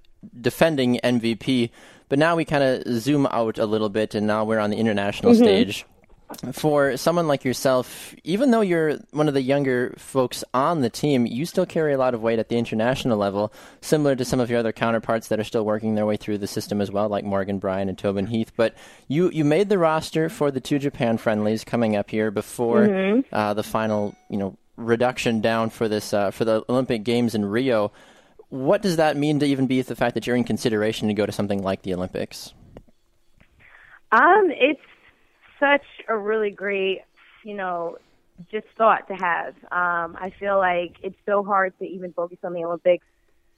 defending MVP, but now we kind of zoom out a little bit, and now we're on the international stage. For someone like yourself, even though you're one of the younger folks on the team, you still carry a lot of weight at the international level, similar to some of your other counterparts that are still working their way through the system as well, like Morgan Brian and Tobin Heath. But you, you made the roster for the two Japan friendlies coming up here before uh, the final, you know, reduction down for this uh, for the Olympic Games in Rio. What does that mean to even be the fact that you're in consideration to go to something like the Olympics? Um, it's such a really great, you know, just thought to have. Um, I feel like it's so hard to even focus on the Olympics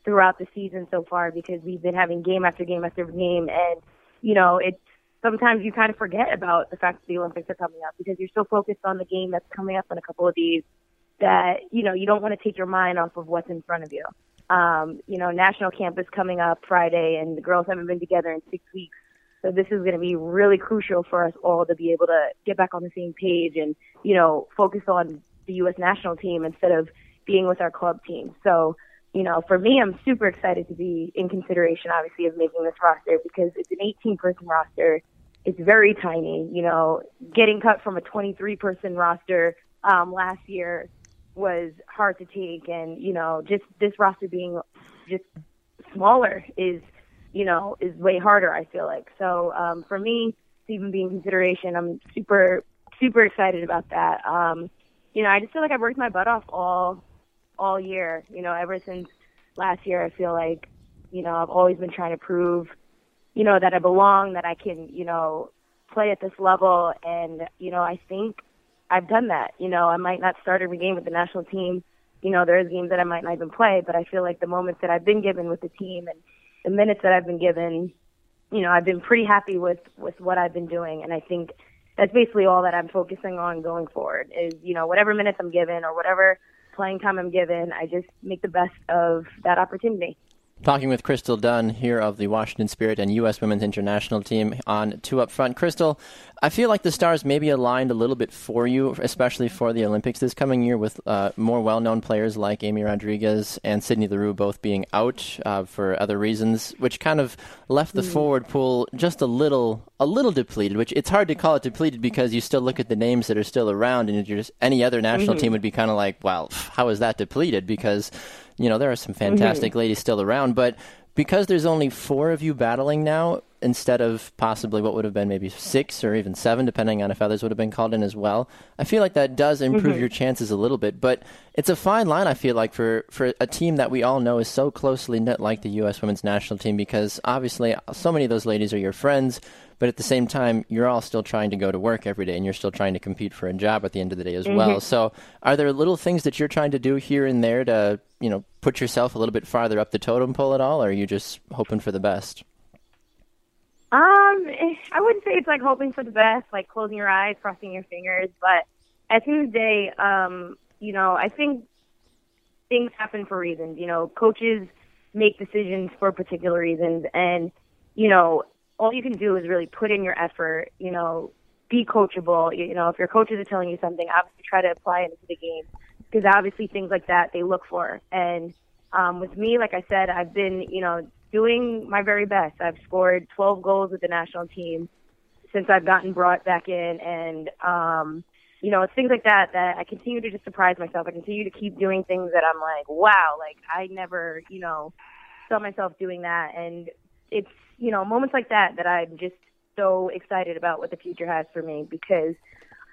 throughout the season so far because we've been having game after game after game, and you know, it's sometimes you kind of forget about the fact that the Olympics are coming up because you're so focused on the game that's coming up in a couple of days that you know you don't want to take your mind off of what's in front of you. Um, you know, national camp is coming up Friday, and the girls haven't been together in six weeks. So this is going to be really crucial for us all to be able to get back on the same page and, you know, focus on the U.S. national team instead of being with our club team. So, you know, for me, I'm super excited to be in consideration, obviously, of making this roster because it's an 18 person roster. It's very tiny. You know, getting cut from a 23 person roster um, last year was hard to take. And, you know, just this roster being just smaller is, you know, is way harder, I feel like. So um, for me, to even be in consideration. I'm super super excited about that. Um, you know, I just feel like I've worked my butt off all all year. You know, ever since last year, I feel like you know I've always been trying to prove you know that I belong, that I can you know play at this level, and you know I think I've done that. You know, I might not start every game with the national team. You know, there's games that I might not even play, but I feel like the moments that I've been given with the team and the minutes that I've been given, you know, I've been pretty happy with with what I've been doing, and I think that's basically all that I'm focusing on going forward. Is you know whatever minutes I'm given or whatever playing time I'm given, I just make the best of that opportunity. Talking with Crystal Dunn here of the Washington Spirit and U.S. Women's International Team on two up front. Crystal, I feel like the stars maybe aligned a little bit for you, especially for the Olympics this coming year, with uh, more well known players like Amy Rodriguez and Sydney Leroux both being out uh, for other reasons, which kind of left the mm. forward pool just a little a little depleted. Which it's hard to call it depleted because you still look at the names that are still around, and just any other national mm-hmm. team would be kind of like, well, how is that depleted? Because you know, there are some fantastic mm-hmm. ladies still around, but because there's only four of you battling now, instead of possibly what would have been maybe six or even seven, depending on if others would have been called in as well. I feel like that does improve mm-hmm. your chances a little bit, but it's a fine line. I feel like for for a team that we all know is so closely knit like the U.S. Women's National Team, because obviously so many of those ladies are your friends. But at the same time, you're all still trying to go to work every day, and you're still trying to compete for a job at the end of the day as mm-hmm. well. So, are there little things that you're trying to do here and there to, you know, put yourself a little bit farther up the totem pole at all, or are you just hoping for the best? Um, eh, I wouldn't say it's like hoping for the best, like closing your eyes, crossing your fingers. But at the end of the day, um, you know, I think things happen for reasons. You know, coaches make decisions for particular reasons, and you know, all you can do is really put in your effort. You know, be coachable. You know, if your coaches are telling you something, obviously try to apply it into the game because obviously things like that they look for. And um, with me, like I said, I've been, you know, doing my very best. I've scored 12 goals with the national team since I've gotten brought back in, and um, you know, it's things like that that I continue to just surprise myself. I continue to keep doing things that I'm like, wow, like I never, you know, saw myself doing that, and it's you know moments like that that I'm just so excited about what the future has for me because,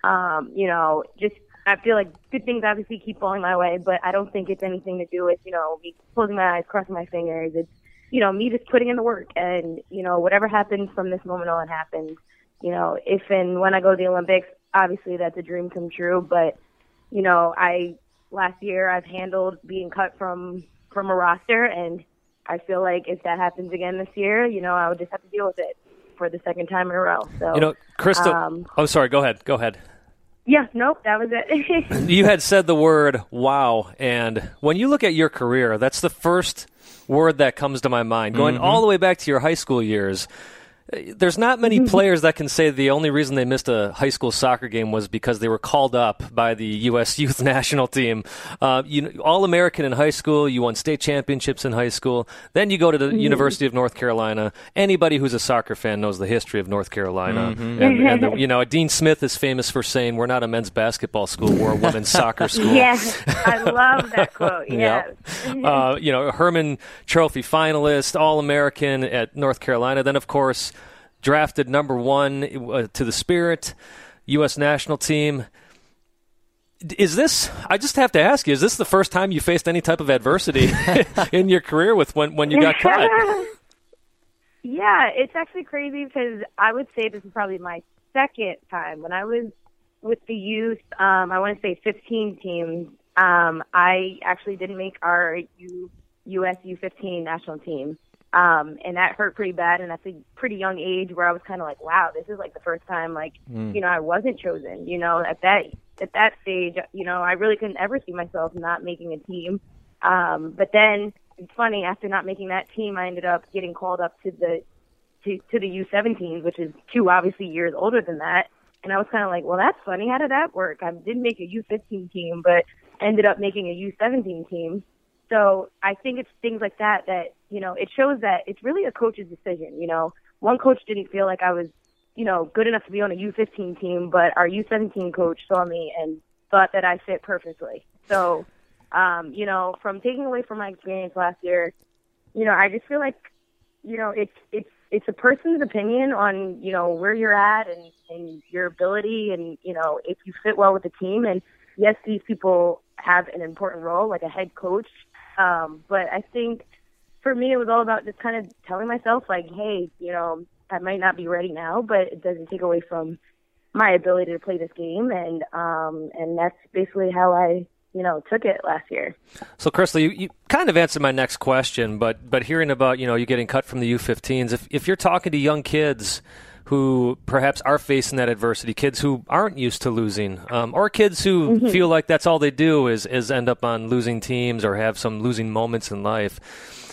um, you know, just I feel like good things obviously keep falling my way, but I don't think it's anything to do with you know me closing my eyes, crossing my fingers. It's you know, me just putting in the work and, you know, whatever happens from this moment on happens. You know, if and when I go to the Olympics, obviously that's a dream come true, but, you know, I, last year I've handled being cut from, from a roster and I feel like if that happens again this year, you know, I would just have to deal with it for the second time in a row. So, you know, Crystal, um, oh, sorry, go ahead, go ahead. Yeah, nope, that was it. [LAUGHS] you had said the word wow, and when you look at your career, that's the first word that comes to my mind. Going mm-hmm. all the way back to your high school years, there's not many mm-hmm. players that can say the only reason they missed a high school soccer game was because they were called up by the U.S. [LAUGHS] youth national team. Uh, you all American in high school, you won state championships in high school. Then you go to the mm-hmm. University of North Carolina. Anybody who's a soccer fan knows the history of North Carolina. Mm-hmm. And, and the, you know, Dean Smith is famous for saying, "We're not a men's basketball school; we're a women's [LAUGHS] soccer school." Yes, I [LAUGHS] love that quote. Yes. Yep. Uh, you know, Hermann Trophy finalist, All American at North Carolina. Then, of course drafted number one uh, to the Spirit, U.S. national team. Is this? I just have to ask you: Is this the first time you faced any type of adversity [LAUGHS] [LAUGHS] in your career with when when you got cut? [LAUGHS] yeah, it's actually crazy because I would say this is probably my second time when I was with the youth. Um, I want to say 15 teams. Um, I actually didn't make our U, US U15 national team. Um, and that hurt pretty bad. And that's a pretty young age where I was kind of like, wow, this is like the first time, like, mm. you know, I wasn't chosen, you know, at that, at that stage, you know, I really couldn't ever see myself not making a team. Um, but then it's funny, after not making that team, I ended up getting called up to the, to, to the U17s, which is two obviously years older than that. And I was kind of like, well, that's funny. How did that work? I didn't make a U15 team, but ended up making a U17 team. So I think it's things like that that, you know, it shows that it's really a coach's decision. You know, one coach didn't feel like I was, you know, good enough to be on a U15 team, but our U17 coach saw me and thought that I fit perfectly. So, um, you know, from taking away from my experience last year, you know, I just feel like, you know, it's, it's it's a person's opinion on you know where you're at and and your ability and you know if you fit well with the team and yes these people have an important role like a head coach um but i think for me it was all about just kind of telling myself like hey you know i might not be ready now but it doesn't take away from my ability to play this game and um and that's basically how i you know took it last year. So, Crystal, you, you kind of answered my next question, but but hearing about you know you getting cut from the U15s, if if you're talking to young kids who perhaps are facing that adversity, kids who aren't used to losing, um, or kids who mm-hmm. feel like that's all they do is is end up on losing teams or have some losing moments in life.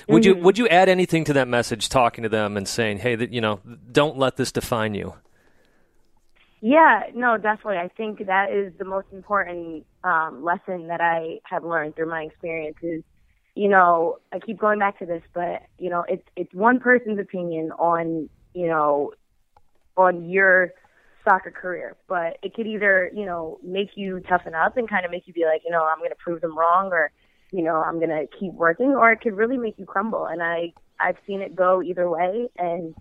Would mm-hmm. you would you add anything to that message, talking to them and saying, "Hey, that you know, don't let this define you." Yeah, no, definitely. I think that is the most important um, lesson that I have learned through my experiences. you know, I keep going back to this, but you know, it's it's one person's opinion on, you know, on your soccer career, but it could either, you know, make you toughen up and kind of make you be like, you know, I'm going to prove them wrong or, you know, I'm going to keep working or it could really make you crumble. And I I've seen it go either way and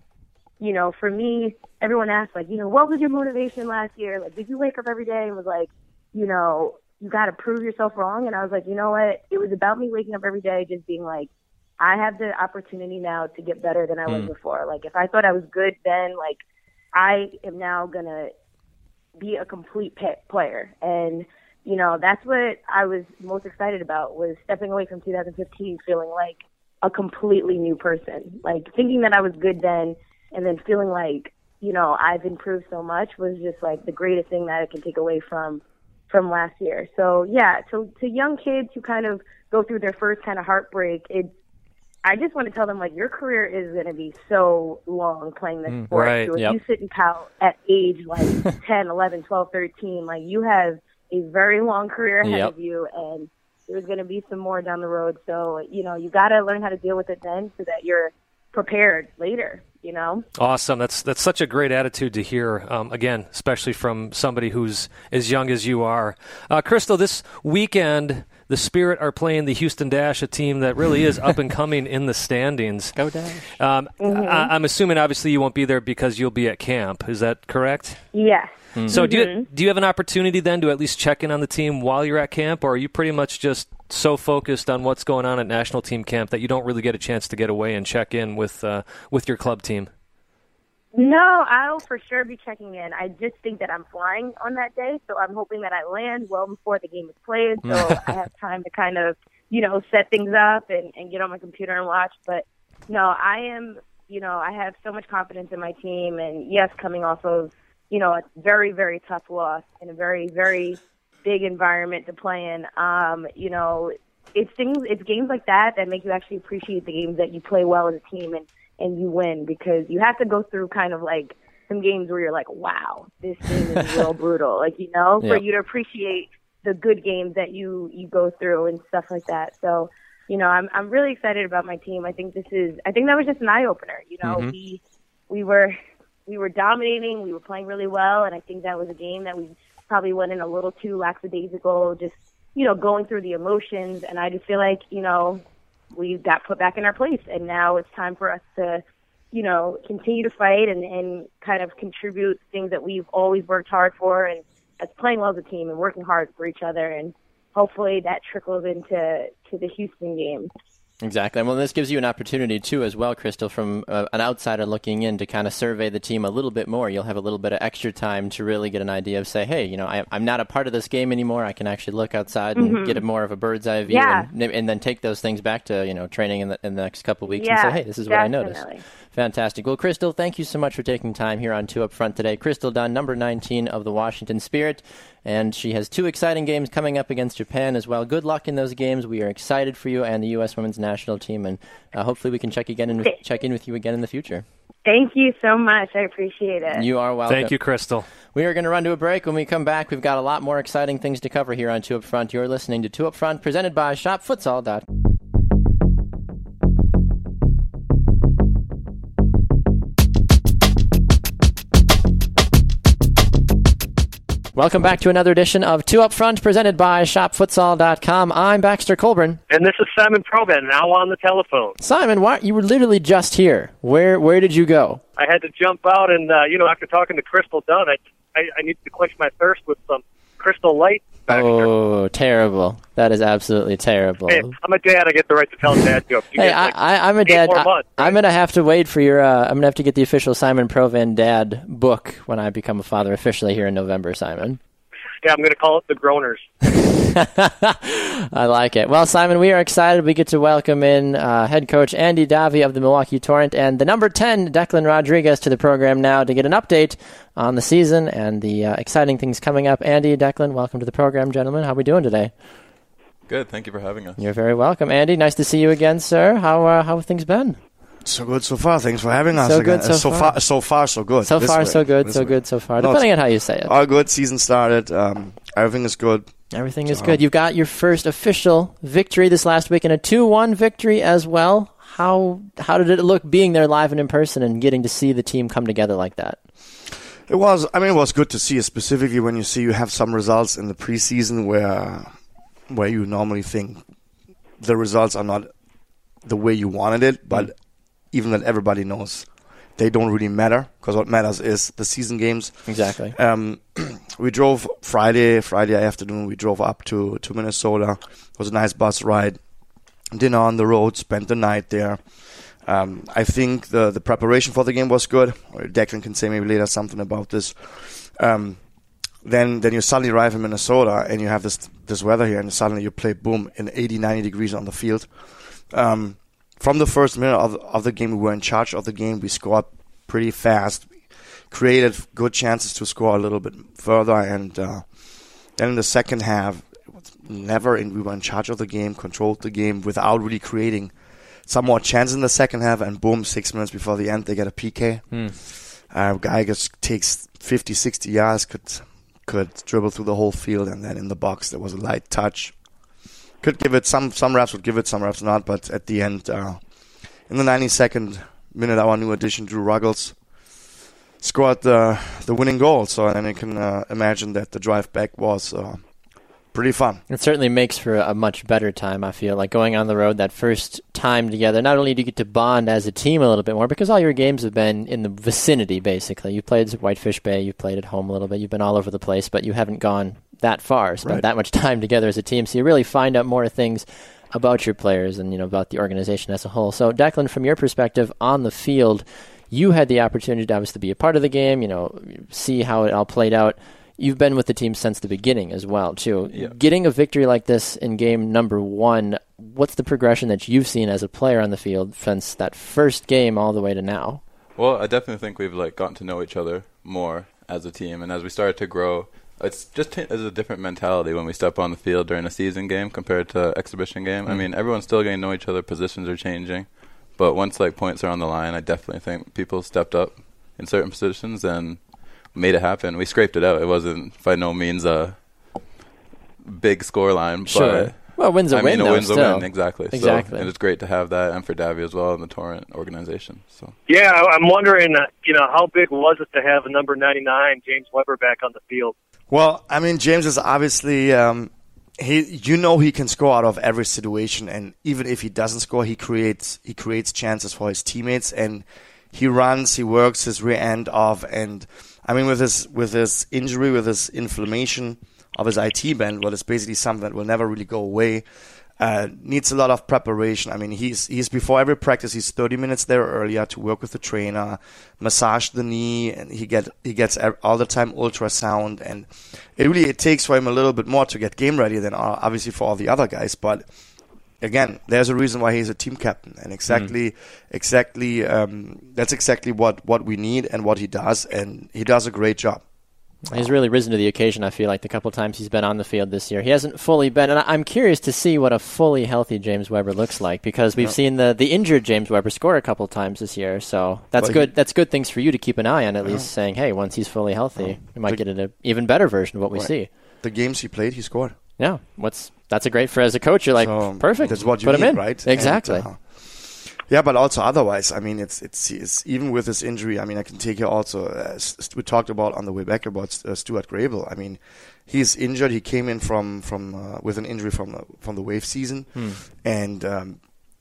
you know, for me, everyone asks like, you know, what was your motivation last year? Like, did you wake up every day and was like, you know, you got to prove yourself wrong? And I was like, you know what? It was about me waking up every day, just being like, I have the opportunity now to get better than I was mm. before. Like, if I thought I was good then, like, I am now gonna be a complete player. And you know, that's what I was most excited about was stepping away from 2015, feeling like a completely new person. Like thinking that I was good then and then feeling like you know I've improved so much was just like the greatest thing that I can take away from from last year. So yeah, to to young kids who kind of go through their first kind of heartbreak, it's I just want to tell them like your career is going to be so long playing this mm, sport. Right, so if yep. you sit and pout at age like [LAUGHS] 10, 11, 12, 13, like you have a very long career ahead yep. of you and there's going to be some more down the road. So, you know, you got to learn how to deal with it then so that you're prepared later you know awesome that's that's such a great attitude to hear um, again especially from somebody who's as young as you are uh, crystal this weekend the spirit are playing the houston dash a team that really is up and [LAUGHS] coming in the standings go dash um, mm-hmm. I, i'm assuming obviously you won't be there because you'll be at camp is that correct yes Mm-hmm. So do you mm-hmm. do you have an opportunity then to at least check in on the team while you're at camp, or are you pretty much just so focused on what's going on at national team camp that you don't really get a chance to get away and check in with uh, with your club team? No, I'll for sure be checking in. I just think that I'm flying on that day, so I'm hoping that I land well before the game is played, so I have time to kind of, you know, set things up and, and get on my computer and watch. But no, I am, you know, I have so much confidence in my team, and yes, coming off of you know, a very, very tough loss in a very, very big environment to play in. Um, you know, it's things, it's games like that that make you actually appreciate the games that you play well as a team and, and you win because you have to go through kind of like some games where you're like, wow, this game is [LAUGHS] real brutal. Like, you know, for you to appreciate the good games that you, you go through and stuff like that. So, you know, I'm, I'm really excited about my team. I think this is, I think that was just an eye opener. You know, mm-hmm. we, we were we were dominating. We were playing really well, and I think that was a game that we probably went in a little too lackadaisical, just you know, going through the emotions. And I just feel like you know we got put back in our place, and now it's time for us to you know continue to fight and and kind of contribute things that we've always worked hard for, and as playing well as a team and working hard for each other, and hopefully that trickles into to the Houston game. Exactly. Well, this gives you an opportunity too, as well, Crystal, from uh, an outsider looking in to kind of survey the team a little bit more. You'll have a little bit of extra time to really get an idea of, say, hey, you know, I, am not a part of this game anymore. I can actually look outside and mm-hmm. get a more of a bird's eye view, yeah. and, and, then take those things back to you know training in the, in the next couple of weeks yeah, and say, hey, this is definitely. what I noticed. Fantastic. Well, Crystal, thank you so much for taking time here on Two Up Front today. Crystal Dunn, number 19 of the Washington Spirit, and she has two exciting games coming up against Japan as well. Good luck in those games. We are excited for you and the U.S. Women's National Team, and uh, hopefully we can check again in, check in with you again in the future. Thank you so much. I appreciate it. You are welcome. Thank you, Crystal. We are going to run to a break. When we come back, we've got a lot more exciting things to cover here on Two Up Front. You're listening to Two Up Front, presented by ShopFutsal.com. Welcome back to another edition of Two Up Front, presented by ShopFutsal.com. I'm Baxter Colburn. And this is Simon Provan, now on the telephone. Simon, why, you were literally just here. Where where did you go? I had to jump out, and, uh, you know, after talking to Crystal Dunn, I, I, I needed to quench my thirst with some Crystal Light. Baxter. Oh, terrible. That is absolutely terrible. Hey, I'm a dad. I get the right to tell dad jokes. You Hey, like, I, I'm a dad. I, months, right? I'm gonna have to wait for your. Uh, I'm gonna have to get the official Simon Provan dad book when I become a father officially here in November. Simon. Yeah, I'm going to call it the Groaners. [LAUGHS] I like it. Well, Simon, we are excited. We get to welcome in uh, head coach Andy Davi of the Milwaukee Torrent and the number 10, Declan Rodriguez, to the program now to get an update on the season and the uh, exciting things coming up. Andy, Declan, welcome to the program, gentlemen. How are we doing today? Good. Thank you for having us. You're very welcome. Andy, nice to see you again, sir. How, uh, how have things been? So good so far. Thanks for having us. So again. good so so far. far. So far, so good. So This far, way. so good. This So way. good so far. No, Depending on how you say it. All good. Season started. Um, everything is good. Everything is So- good. You've got your first official victory this last week and a 2-1 victory as well. How how did it look being there live and in person and getting to see the team come together like that? It was. I mean, it was good to see, specifically when you see you have some results in the preseason where where you normally think the results are not the way you wanted it, but even that everybody knows they don't really matter because what matters is the season games. Exactly. Um, [CLEARS THROAT] we drove Friday, Friday afternoon. We drove up to to Minnesota. It was a nice bus ride. Dinner on the road. Spent the night there. Um, I think the the preparation for the game was good. Or Declan can say maybe later something about this. Um, then then you suddenly arrive in Minnesota and you have this this weather here, and suddenly you play boom in 80, 90 degrees on the field. Um, from the first minute of, of the game, we were in charge of the game. We scored pretty fast, created good chances to score a little bit further, and uh, then in the second half, never in. We were in charge of the game, controlled the game without really creating some more chances in the second half, and boom, six minutes before the end, they get a PK. Uh, guy just takes 50, 60 yards, could could dribble through the whole field, and then in the box there was a light touch. Could give it some some reps would give it, some reps not, but at the end, uh, in the 92nd minute, our new addition, Drew Ruggles, scored the the winning goal. So then you can uh, imagine that the drive back was uh, pretty fun. It certainly makes for a much better time, I feel. Like going on the road that first time together, not only do you get to bond as a team a little bit more, because all your games have been in the vicinity, basically. You played Whitefish Bay, you played at home a little bit, you've been all over the place, but you haven't gone that far, spent Right. that much [LAUGHS] time together as a team. So you really find out more things about your players and you know about the organization as a whole. So Declan, from your perspective on the field, you had the opportunity to obviously be a part of the game, you know, see how it all played out. You've been with the team since the beginning as well, too. Yeah. Getting a victory like this in game number one, what's the progression that you've seen as a player on the field since that first game all the way to now? Well, I definitely think we've like gotten to know each other more as a team, and as we started to grow, it's just t- is a different mentality when we step on the field during a season game compared to exhibition game. I mean, everyone's still getting to know each other, positions are changing, but once like points are on the line, I definitely think people stepped up in certain positions and made it happen. We scraped it out. It wasn't by no means a big score line, but Well, wins a I win, mean, though, a win's still. a win, exactly. Exactly. So, and it's great to have that, and for Davy as well, in the Torrent organization. So Yeah, I- I'm wondering, uh, you know, how big was it to have a number 99, James Weber, back on the field? Well, I mean, James is obviously um, he. You know, he can score out of every situation, and even if he doesn't score, he creates he creates chances for his teammates, and he runs, he works his rear end off, and I mean, with his with his injury, with his inflammation of his IT band, well, it's basically something that will never really go away. Uh, needs a lot of preparation. I mean, he's he's before every practice. He's 30 minutes there earlier to work with the trainer, massage the knee, and he get he gets all the time ultrasound. And it really it takes for him a little bit more to get game ready than uh, obviously for all the other guys. But again, there's a reason why he's a team captain, and exactly exactly um, that's exactly what what we need and what he does, and he does a great job. He's really risen to the occasion, I feel like, the couple times he's been on the field this year. He hasn't fully been, and I'm curious to see what a fully healthy James Weber looks like because we've seen the, the injured James Weber score a couple times this year. So that's he- good. That's good things for you to keep an eye on, at least saying, hey, once he's fully healthy, we might The- get an even better version of what we Right. see. The games he played, he scored. Yeah, what's that's a great for as a coach. You're like So, perfect. That's what you Put need, him in. right? Exactly. And, uh, Yeah, but also otherwise, I mean, it's it's, it's even with this injury. I mean, I can take you also. Uh, we talked about on the way back about uh, Stuart Grable. I mean, he's injured. He came in from from uh, with an injury from the, from the wave season, Hmm. and um,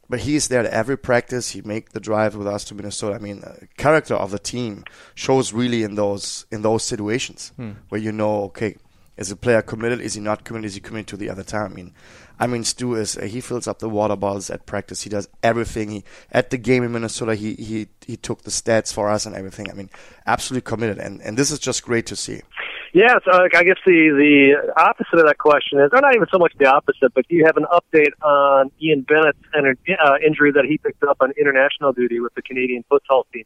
but he is there at every practice. He make the drive with us to Minnesota. I mean, uh, character of the team shows really in those in those situations Hmm. where you know, okay, is a player committed? Is he not committed? Is he committed to the other time? I mean, I mean, Stu is uh, he fills up the water bottles at practice. He does everything. He at the game in Minnesota, he he he took the stats for us and everything. I mean, absolutely committed, and and this is just great to see. Yeah, so I guess the the opposite of that question is, or not even so much the opposite, but do you have an update on Ian Bennett's uh, injury that he picked up on international duty with the Canadian football team?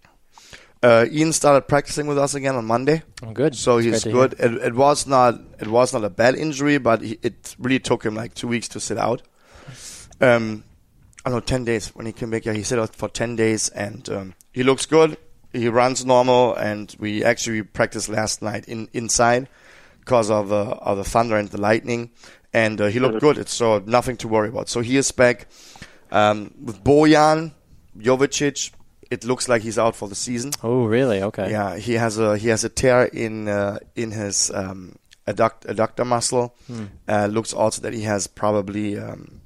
Uh, Ian started practicing with us again on Monday. Oh, good. So That's he's good. It, it was not it was not a bad injury, but he, it really took him like two weeks to sit out. Um, I don't know, ten days when he came back. Yeah, he sat out for ten days, and um, he looks good. He runs normal, and we actually practiced last night in inside because of uh, of the thunder and the lightning, and uh, he looked good. It's so nothing to worry about. So he is back um, with Bojan Jovicic. It looks like he's out for the season. Oh, really? Okay. Yeah, he has a he has a tear in uh, in his um, adduct, adductor muscle. Hmm. Uh, looks also that he has probably um,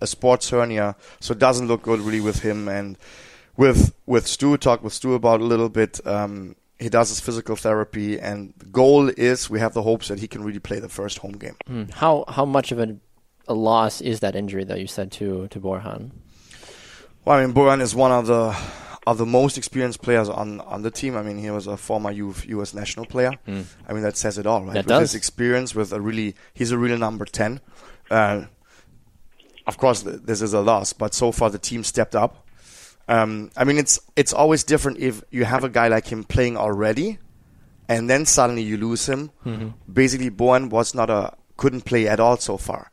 a sports hernia, so it doesn't look good really with him. And with with Stu, talk with Stu about a little bit. Um, he does his physical therapy, and the goal is we have the hopes that he can really play the first home game. Hmm. How how much of a, a loss is that injury that You said to to Bojan. Well, I mean, Bojan is one of the of the most experienced players on, on the team. I mean, he was a former U.S. national player. Mm. I mean, that says it all, right? That with does. his experience, with a really, he's a real number ten. Uh, of course, th- this is a loss, but so far the team stepped up. Um, I mean, it's it's always different if you have a guy like him playing already, and then suddenly you lose him. Mhm. Basically, Bojan was not a couldn't play at all so far,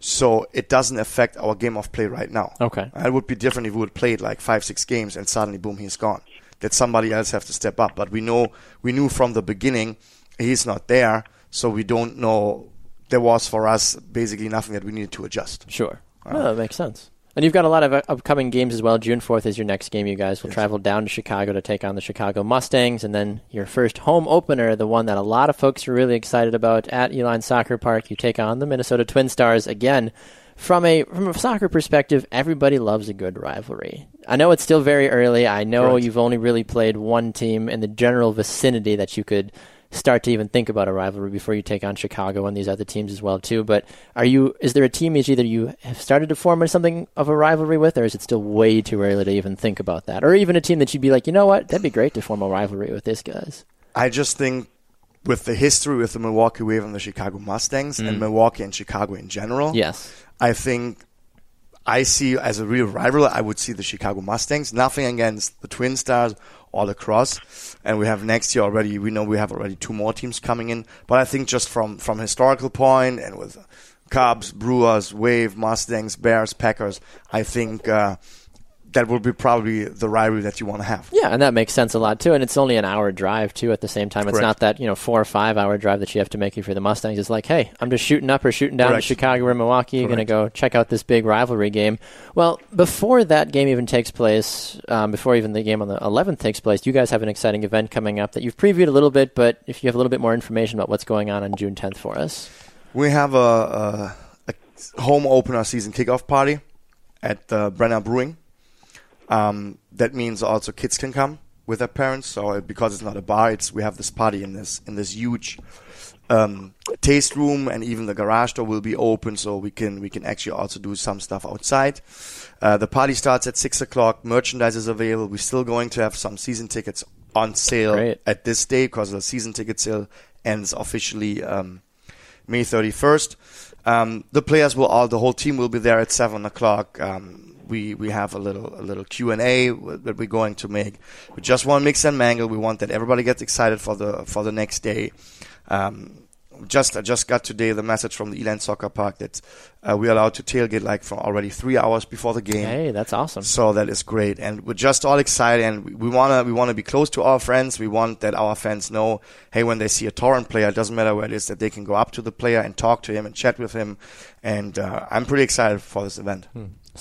so it doesn't affect our game of play right now. Okay. It would be different if we would play it like five, six games and suddenly, boom, he's gone. That somebody else have to step up. But we know, we knew from the beginning he's not there, so we don't know. There was for us basically nothing that we needed to adjust. Sure. Uh, no, that makes sense. And you've got a lot of uh, upcoming games as well. June 4th is your next game. You guys will travel down to Chicago to take on the Chicago Mustangs. And then your first home opener, the one that a lot of folks are really excited about at Uihlein Soccer Park, you take on the Minnesota Twin Stars again. From a from a soccer perspective, everybody loves a good rivalry. I know it's still very early. I know you've only really played one team in the general vicinity that you could start to even think about a rivalry before you take on Chicago and these other teams as well too. But are you? Is there a team is either you have started to form something of a rivalry with, or is it still way too early to even think about that? Or even a team that you'd be like, you know what, that'd be great to form a rivalry with this guys. I just think with the history with the Milwaukee Wave and the Chicago Mustangs and Mm. Milwaukee and Chicago in general, Yes. I think I see as a real rival, I would see the Chicago Mustangs. Nothing against the Twin Stars or the Cross. And we have next year already, we know we have already two more teams coming in. But I think just from, from historical point and with Cubs, Brewers, Wave, Mustangs, Bears, Packers, I think uh, that will be probably the rivalry that you want to have. Yeah, and that makes sense a lot too. And it's only an hour drive too. At the same time, it's Correct. not that you know four or five hour drive that you have to make you for the Mustangs. It's like, hey, I'm just shooting up or shooting down Correct. to Chicago or Milwaukee. You're going to go check out this big rivalry game. Well, before that game even takes place, um, before even the game on the 11th takes place, you guys have an exciting event coming up that you've previewed a little bit. But if you have a little bit more information about what's going on on June 10th for us, We have a, a, a home opener season kickoff party at uh, Brenner Brewing. Um, that means also kids can come with their parents. So uh, because it's not a bar, it's we have this party in this in this huge um, taste room, and even the garage door will be open, so we can we can actually also do some stuff outside. Uh, the party starts at six o'clock. Merchandise is available. We're still going to have some season tickets on sale Great. at this day because the season ticket sale ends officially um, May 31st. Um, the players will all, the whole team will be there at seven o'clock. Um, we we have a little a little Q and A that we're going to make. We just want mix and mangle. We want that everybody gets excited for the for the next day. Um, just I just got today the message from the Uihlein Soccer Park that uh, we're allowed to tailgate like from already three hours before the game. hey, that's awesome. So that is great, and we're just all excited, and we- we wanna we wanna be close to our friends. We want that our fans know, hey, when they see a torrent player, it doesn't matter where it is, that they can go up to the player and talk to him and chat with him. And uh, I'm pretty excited for this event.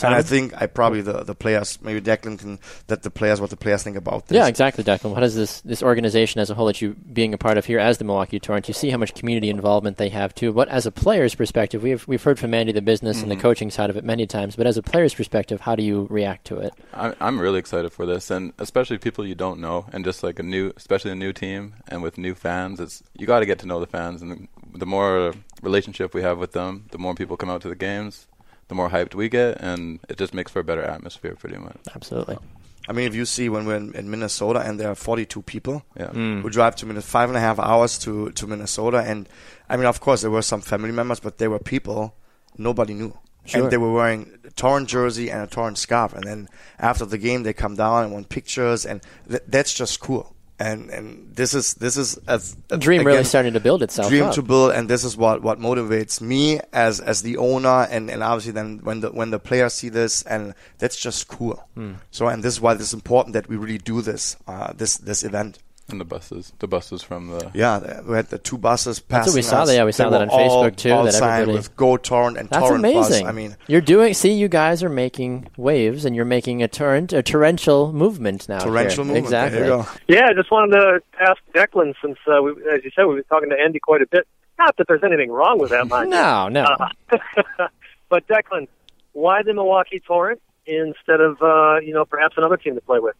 And I think I probably the, the players maybe Declan can let the players what the players think about this. Yeah, exactly, Declan. What does this this organization as a whole that you being a part of here as the Milwaukee Torrent? You see how much community involvement they have too. But as a player's perspective, we've we've heard from Andy the business and the mm-hmm. coaching side of it many times. But as a player's perspective, how do you react to it? I'm, I'm really excited for this, and especially people you don't know, and just like a new, especially a new team, and with new fans, it's you got to get to know the fans, and the, the more relationship we have with them, the more people come out to the games, the more hyped we get, and it just makes for a better atmosphere, pretty much. Absolutely. I mean, if you see when we're in, in Minnesota and there are 42 people Yeah. Mm. who drive to Minnesota, five and a half hours to, to Minnesota, and I mean, of course, there were some family members, but there were people nobody knew. Sure. And they were wearing a torn jersey and a torn scarf. And then after the game, they come down and want pictures, and th- that's just cool. And and this is this is a, a Dream really starting to build itself. dream up. to build, and this is what, what motivates me as as the owner, and, and obviously then when the when the players see this, and that's just cool. Hmm. So and this is why it's important that we really do this uh, this this event. And the buses, the buses from the Yeah, we had the two buses That's passing what we saw. us. Yeah, we They saw that on all- Facebook, too, All that signed with Go Torrent and That's Torrent amazing. Bus. I mean, you're doing. See, you guys are making waves, and you're making a torrent, a torrential movement now. torrential here. movement. Exactly. There you go. Yeah, I just wanted to ask Declan, since uh, we, as you said, we've been talking to Andy quite a bit. Not that there's anything wrong with that, mind [LAUGHS] you. No, no. Uh, [LAUGHS] but Declan, why the Milwaukee Torrent instead of uh, you know perhaps another team to play with?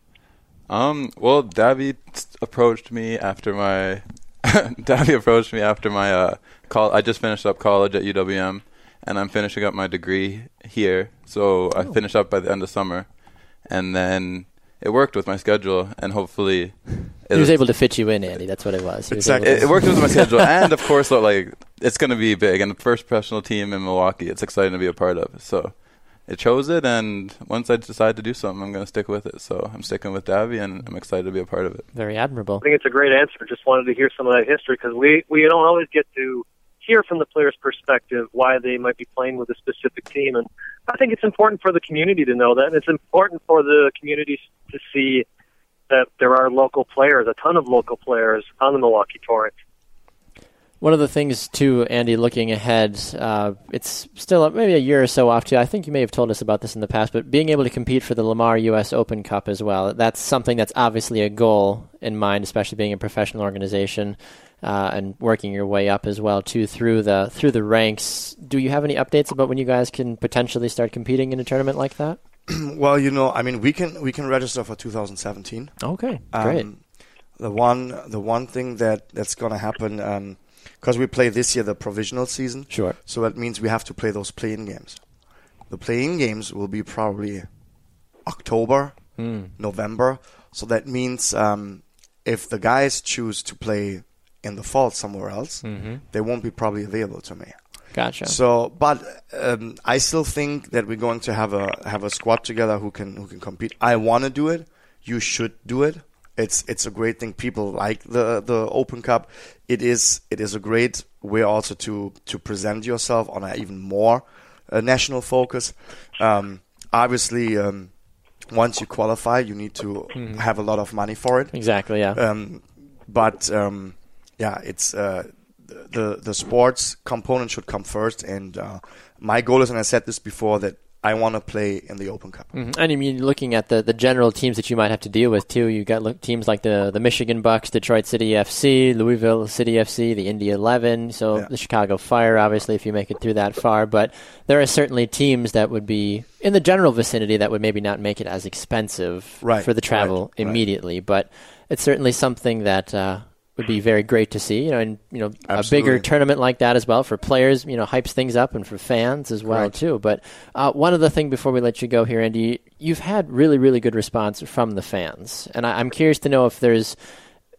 Um. Well, Davy approached me after my [LAUGHS] Davy approached me after my uh call. I just finished up college at UWM, and I'm finishing up my degree here. So I finished up by the end of summer, and then it worked with my schedule, and hopefully, [LAUGHS] it he was able to fit you in, Andy. That's what it was. Was Exactly. It, it worked with my [LAUGHS] schedule, and of course, like it's going to be big, and the first professional team in Milwaukee. It's exciting to be a part of. So. It chose it, and once I decide to do something, I'm going to stick with it. So I'm sticking with Davy, and I'm excited to be a part of it. Very admirable. I think it's a great answer. Just wanted to hear some of that history because we we don't always get to hear from the player's perspective why they might be playing with a specific team, and I think it's important for the community to know that, and it's important for the community to see that there are local players, a ton of local players on the Milwaukee Torrent. One of the things, too, Andy, looking ahead, uh, it's still maybe a year or so off, too. I think you may have told us about this in the past, but being able to compete for the Lamar U.S. Open Cup as well, that's something that's obviously a goal in mind, especially being a professional organization uh, and working your way up as well, too, through the through the ranks. Do you have any updates about when you guys can potentially start competing in a tournament like that? [CLEARS THROAT] Well, you know, I mean, we can we can register for 2017. Okay, great. Um, the one the one thing that that's gonna happen because we play this year the provisional season, Sure. so that means we have to play those play-in games. The play-in games will be probably October, Hmm. November. So that means um, if the guys choose to play in the fall somewhere else, Mm-hmm. they won't be probably available to me. Gotcha. So, but um, I still think that we're going to have a have a squad together who can who can compete. I want to do it. You should do it. It's it's a great thing. People like the the Open Cup. It is it is a great way also to to present yourself on an even more uh, national focus. Um, obviously, um, once you qualify, you need to have a lot of money for it. exactly, yeah. Um, but um, yeah, it's uh, the the sports component should come first. And uh, my goal is, and I said this before, that I want to play in the Open Cup. Mhm. And I mean, looking at the, the general teams that you might have to deal with too, you've got look, teams like the the Michigan Bucks, Detroit City FC, Louisville City FC, the Indy Eleven, so Yeah. the Chicago Fire, obviously, if you make it through that far. But there are certainly teams that would be in the general vicinity that would maybe not make it as expensive Right, for the travel right, right. immediately. But it's certainly something that. Uh, would be very great to see, you know, and you know, a bigger tournament like that as well for players, you know, hypes things up and for fans as well Correct. too. But uh, one other thing before we let you go here, Andy, you've had really, really good response from the fans, and I, I'm curious to know if there's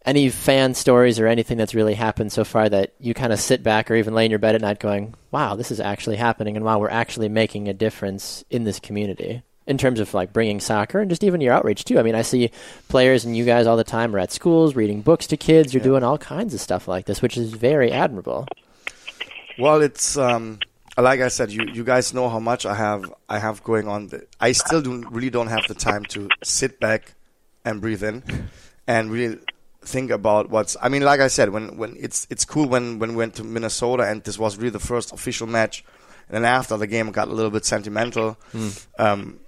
any fan stories or anything that's really happened so far that you kind of sit back or even lay in your bed at night going, "Wow, this is actually happening," and "Wow, we're actually making a difference in this community." In terms of like bringing soccer and just even your outreach too. I mean, I see players and you guys all the time are at schools reading books to kids. You're doing all kinds of stuff like this, which is very admirable. Well, it's um, like I said, you, you guys know how much I have I have going on. I still do really don't have the time to sit back and breathe in and really think about what's. I mean, like I said, when when it's it's cool when when we went to Minnesota and this was really the first official match And then after the game, it got a little bit sentimental. Um,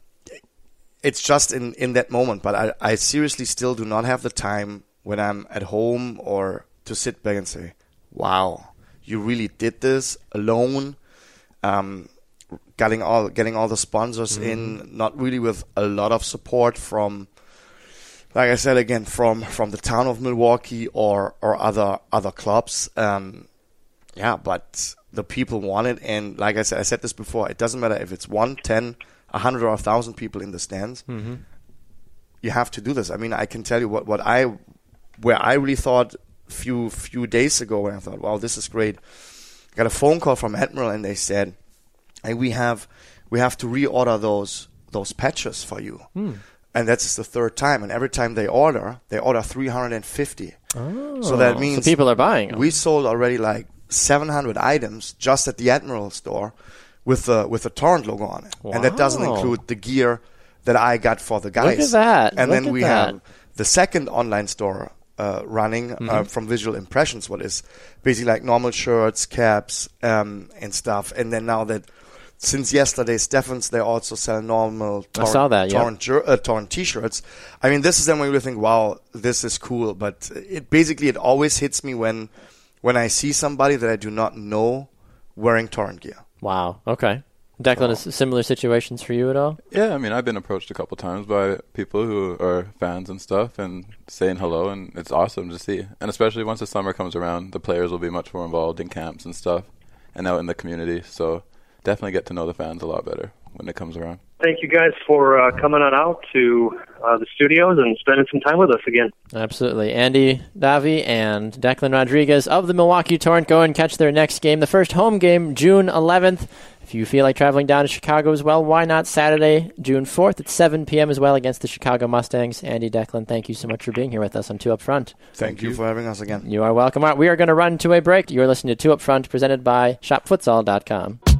it's just in, in that moment. But I, I seriously still do not have the time when I'm at home or to sit back and say, wow, you really did this alone. Um, getting all getting all the sponsors in, not really with a lot of support from, like I said again, from from the town of Milwaukee or or other other clubs. Um, yeah, but the people want it, and like I said, I said this before. It doesn't matter if it's one, ten, hundred, or a thousand people in the stands. Mm-hmm. You have to do this. I mean, I can tell you what what I where I really thought few few days ago when I thought, wow, this is great. I got a phone call from Admiral, and they said, hey, we have we have to reorder those those patches for you. Hmm. And that's the third time. And every time they order, they order 350. Oh, so that Oh, means so people are buying 'em. we sold already like 700 items just at the Admiral store with the with the Torrent logo on it, and that doesn't include the gear that I got for the guys. Look at that. And Look then we that. have the second online store uh, running Mm-hmm. uh, from Visual Impressions, what is basically like normal shirts, caps, um, and stuff. And then now that since yesterday, Stephens, they also sell normal I saw that, yeah. torrent, uh, torrent t-shirts. I mean, this is then when you think, wow, this is cool. But it basically it always hits me when when I see somebody that I do not know wearing torrent gear. Wow. Okay. Declan, is similar situations for you at all? Yeah, I mean, I've been approached a couple times by people who are fans and stuff and saying hello, and it's awesome to see. And especially once the summer comes around, the players will be much more involved in camps and stuff and out in the community. So definitely get to know the fans a lot better when it comes around. Thank you guys for uh, coming on out to uh, the studios and spending some time with us again. Absolutely. Andy Davi and Declan Rodriguez of the Milwaukee Torrent go and catch their next game. The first home game, June 11th. If you feel like traveling down to Chicago as well, why not Saturday, June 4th at 7 p.m. as well against the Chicago Mustangs. Andy Declan, thank you so much for being here with us on Two Up Front. Thank, you for having us again. You are welcome. All right, we are going to run to a break. You're listening to Two Up Front, presented by ShopFutsal.com.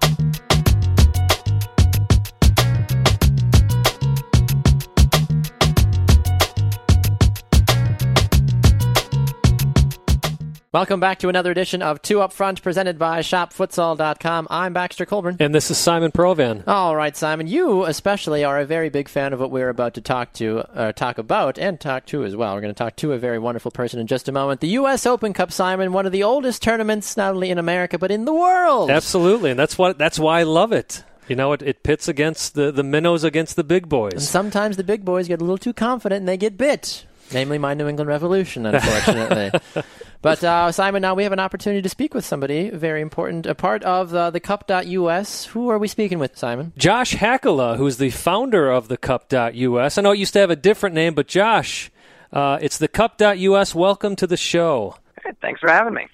Welcome back to another edition of Two Up Front, presented by ShopFutsal.com. I'm Baxter Colburn. And this is Simon Provan. All right, Simon, you especially are a very big fan of what we're about to talk to, uh, talk about, and talk to as well. We're going to talk to a very wonderful person in just a moment. The U.S. Open Cup, Simon, one of the oldest tournaments not only in America but in the world. Absolutely, and that's what that's why I love it. You know, it, it pits against the the minnows against the big And boys. sometimes the big boys get a little too confident and they get bit. Namely, my New England Revolution, unfortunately. [LAUGHS] but uh, Simon, now we have an opportunity to speak with somebody very important, a part of uh, the Cup.us. Who are we speaking with, Simon? Josh Hakala, who's the founder of the Cup.us. I know it used to have a different name, but Josh, uh, it's the Cup.us. Welcome to the show. Thanks for having me.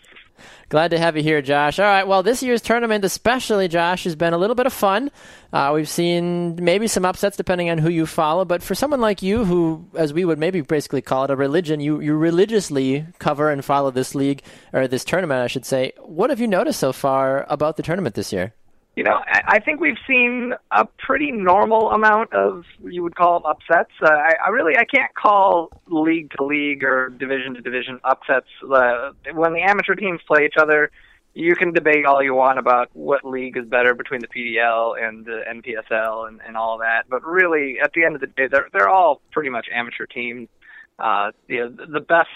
Glad to have you here, Josh. All right, well, this year's tournament, especially, Josh, has been a little bit of fun. Uh, we've seen maybe some upsets depending on who you follow, but for someone like you, who, as we would maybe basically call it a religion, you, you religiously cover and follow this league, or this tournament, I should say. What have you noticed so far about the tournament this year? You know, I, I think we've seen a pretty normal amount of you would call them upsets. Uh, I, I really I can't call league to league or division to division upsets. Uh, when the amateur teams play each other, you can debate all you want about what league is better between the PDL and the NPSL and, and all that. But really, at the end of the day, they're they're all pretty much amateur teams. Uh, you know, the best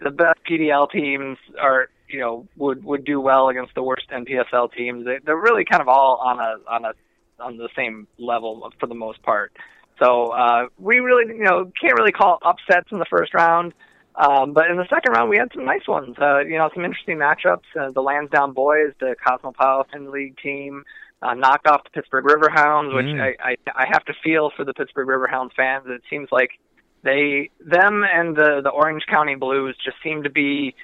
the best PDL teams are you know would would do well against the worst NPSL teams. They, they're really kind of all on a on a on the same level for the most part. So uh, we really you know can't really call upsets in the first round. Um, but in the second round, we had some nice ones. Uh, you know, some interesting matchups. Uh, the Lansdowne Bhoys, the Cosmopolitan League team, uh, knocked off the Pittsburgh Riverhounds, which I, I I have to feel for the Pittsburgh Riverhounds fans. It seems like they them and the the Orange County Blues just seem to be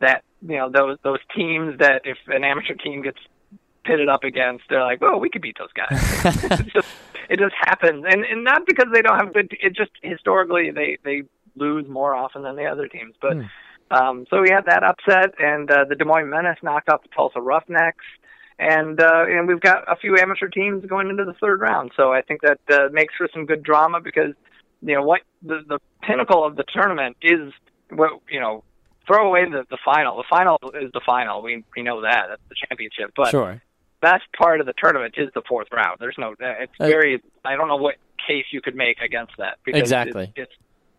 that you know those those teams that if an amateur team gets pitted up against, they're like, oh, we could beat those guys. [LAUGHS] it's just it just happens, and and not because they don't have good. It just historically they they lose more often than the other teams, but. Um, so we had that upset, and uh, the Des Moines Menace knocked off the Tulsa Roughnecks, and uh, and we've got a few amateur teams going into the third round. So I think that uh, makes for some good drama because you know what the the pinnacle of the tournament is what you know. Throw away the the final. The final is the final. We we know that that's the championship. But Sure. best part of the tournament is the fourth round. There's no, it's Uh, very. I don't know what case you could make against that. Because Exactly. It's, it's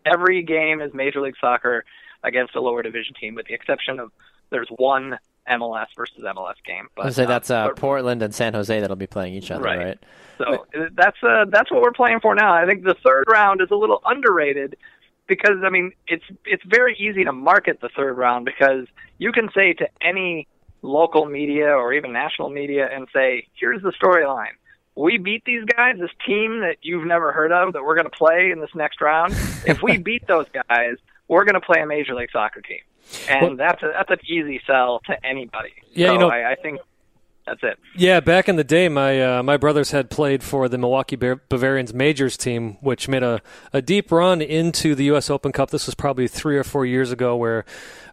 every game is Major League Soccer against a lower division team, with the exception of there's one MLS versus MLS game. But I'd say that's uh, but- Portland and San Jose that'll be playing each other, Right. right? So uh, that's uh, that's what we're playing for now. I think the third round is a little underrated because I mean it's it's very easy to market the third round because you can say to any local media or even national media and say, here's the storyline. We beat these guys, this team that you've never heard of that we're going to play in this next round. if we [LAUGHS] beat those guys, we're going to play a major league soccer team, and Well- that's a, that's an easy sell to anybody. Yeah, so you know- I, I think that's it. Yeah, back in the day, my uh, my brothers had played for the Milwaukee Ba- Bavarians majors team, which made a, a deep run into the U.S. Open Cup. This was probably three or four years ago. Where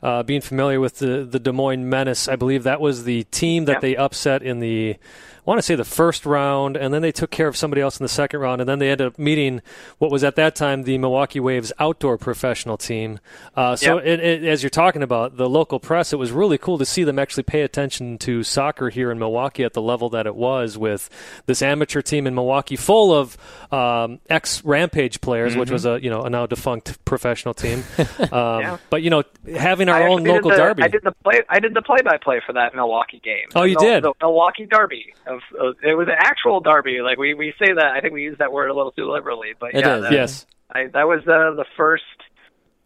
uh, being familiar with the the Des Moines Menace, I believe that was the team that Yeah. they upset in the. I want to say the first round, and then they took care of somebody else in the second round, and then they ended up meeting what was at that time the Milwaukee Waves outdoor professional team. Uh, so, it, it, as you're talking about the local press, it was really cool to see them actually pay attention to soccer here in Milwaukee at the level that it was with this amateur team in Milwaukee, full of um, ex Rampage players, which was a you know a now defunct professional team. [LAUGHS] Um, Yeah. But you know, having our I own did local the- derby. I did the play. I did the play-by-play for that Milwaukee game. Oh, you the, did? the Milwaukee Derby. Of, of it was an actual derby. Like we we say that. I think we use that word a little too liberally, but It yeah, is, that, yes. I, that was uh, the first.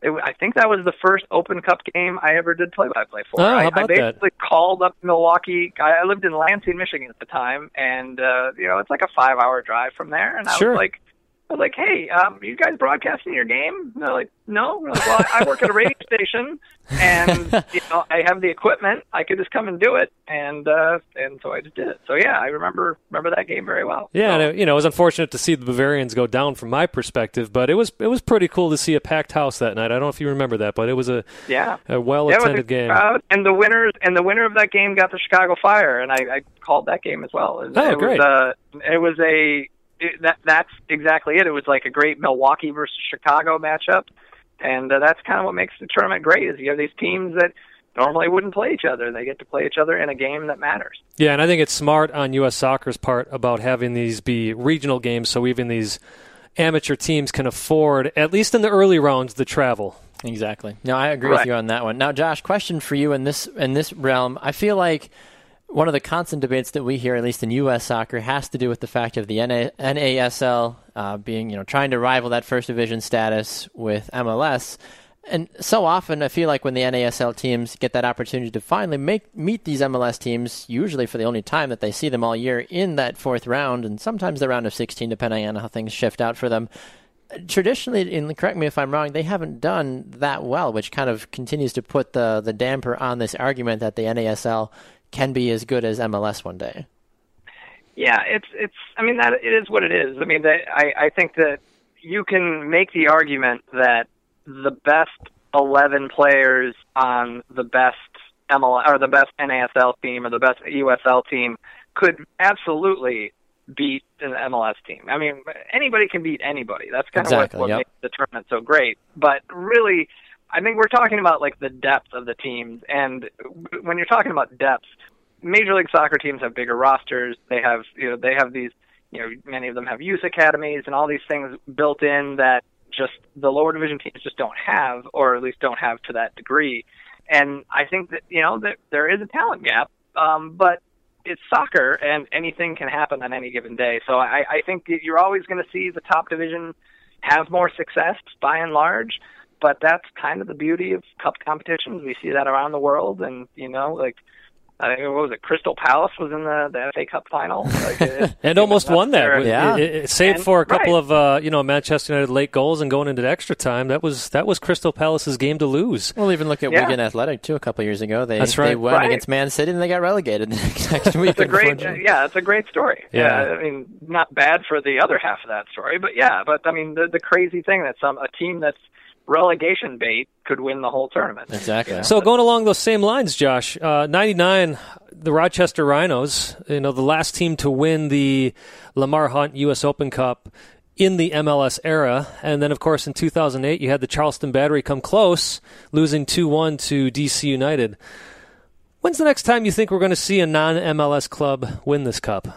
It, I think that was the first Open Cup game I ever did play-by-play for. Oh, I, how about I that? basically called up Milwaukee. I, I lived in Lansing, Michigan at the time, and uh, you know it's like a five-hour drive from there. And I Sure. was like, I was like, hey, um, you guys broadcasting your game? And they're like, no. We're like, well, I work at a radio [LAUGHS] station, and [LAUGHS] you know, I have the equipment. I could just come and do it, and uh, and so I just did it. So yeah, I remember remember that game very well. Yeah, So- and it, you know, it was unfortunate to see the Bavarians go down from my perspective, but it was it was pretty cool to see a packed house that night. I don't know if you remember that, but it was a, yeah. a well Yeah, attended a game. crowd, and the winners and the winner of that game got the Chicago Fire, and I, I called that game as well. It, Oh, it great. Was, uh, it was a it, that that's exactly it. It was like a great Milwaukee versus Chicago matchup, and uh, that's kind of what makes the tournament great. Is you have these teams that normally wouldn't play each other. They get to play each other in a game that matters. Yeah, and I think it's smart on U.S. Soccer's part about having these be regional games, so even these amateur teams can afford, at least in the early rounds, the travel. Exactly. No, I agree with you on that one. Now, Josh, question for you in this in this realm. I feel like one of the constant debates that we hear, at least in U.S. soccer, has to do with the fact of the NA, NASL uh, being, you know, trying to rival that first division status with MLS. And so often, I feel like when the NASL teams get that opportunity to finally make meet these MLS teams, usually for the only time that they see them all year in that fourth round, and sometimes the round of 16, depending on how things shift out for them traditionally, and correct me if I'm wrong, they haven't done that well, which kind of continues to put the the damper on this argument that the NASL can be as good as MLS one day. Yeah, it's it's. I mean that it is what it is. I mean, that I I think that you can make the argument that the best eleven players on the best ML or the best NASL team or the best USL team could absolutely beat an MLS team. I mean, anybody can beat anybody. That's kind Exactly, of what, what yep. makes the tournament so great. But really, I think we're talking about like the depth of the teams, and when you're talking about depth, Major League Soccer teams have bigger rosters. They have you know they have these you know many of them have youth academies and all these things built in that just the lower division teams just don't have, or at least don't have to that degree. And I think that you know that there is a talent gap, um, but it's soccer and anything can happen on any given day. So I, I think you're always going to see the top division have more success by and large. But that's kind of the beauty of cup competitions. We see that around the world, and you know, like I think what was it? Crystal Palace was in the, the FA Cup final, [LAUGHS] like, [LAUGHS] it- And almost won that. their- It- Yeah. it- it- save And- for a couple right. of uh, you know Manchester United late goals and going into extra time. That was that was Crystal Palace's game to lose. We'll even look at Yeah. Wigan Athletic too. A couple years ago, they That's they right. won Right. against Man City and they got relegated [LAUGHS] next week. it's a great, unfortunately. yeah, it's a great story. Yeah. I mean, not bad for the other half of that story, but yeah, but I mean, the the crazy thing that some a team that's relegation bait could win the whole tournament. Exactly. So going along those same lines, Josh, uh, '99, the Rochester Rhinos, you know, the last team to win the Lamar Hunt U.S. Open Cup in the MLS era, and then of course in 2008 you had the Charleston Battery come close, losing 2-1 to DC United. When's the next time you think we're going to see a non MLS club win this cup?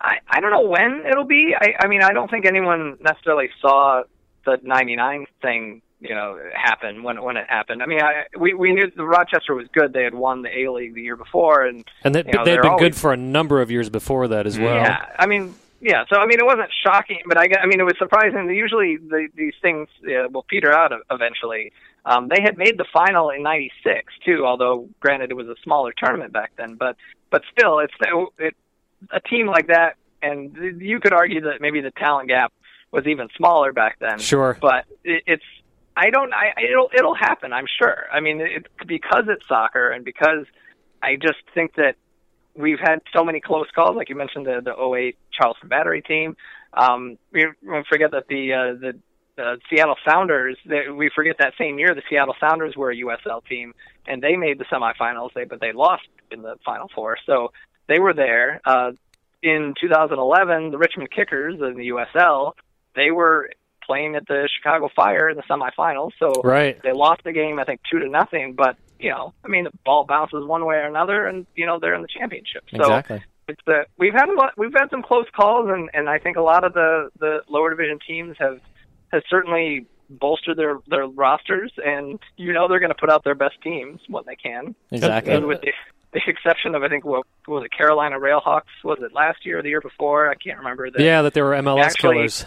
I, I don't know when it'll be. I, I mean, I don't think anyone necessarily saw the 99 thing, you know, happened when when it happened. I mean, I, we we knew the Rochester was good. They had won the A League the year before, and and they, you know, they'd been always, good for a number of years before that as well. Yeah, I mean, yeah. So I mean, it wasn't shocking, but I, I mean, it was surprising. Usually, the, these things uh, will peter out eventually. Um, they had made the final in '96 too, although granted it was a smaller tournament back then. But but still, it's it, a team like that, and you could argue that maybe the talent gap was even smaller back then. Sure, but it, it's I don't I it'll it'll happen. I'm sure. I mean, it, because it's soccer, and because I just think that we've had so many close calls, like you mentioned the the 08 Charleston Battery team. Um, we won't forget that the uh, the the Seattle Sounders, they, we forget that same year the Seattle Sounders were a USL team and they made the semifinals, they but they lost in the final four. So they were there. Uh, in 2011, the Richmond Kickers in the USL, they were playing at the Chicago Fire in the semifinals. So right. they lost the game, I think two to nothing. But you know, I mean, the ball bounces one way or another, and you know they're in the championship. So exactly. It's the we've had a lot, we've had some close calls, and and I think a lot of the the lower division teams have has certainly bolstered their their rosters, and you know they're going to put out their best teams when they can. Exactly. And with the, the exception of I think what was it Carolina Railhawks was it last year or the year before I can't remember. That yeah, that they were MLS actually, killers.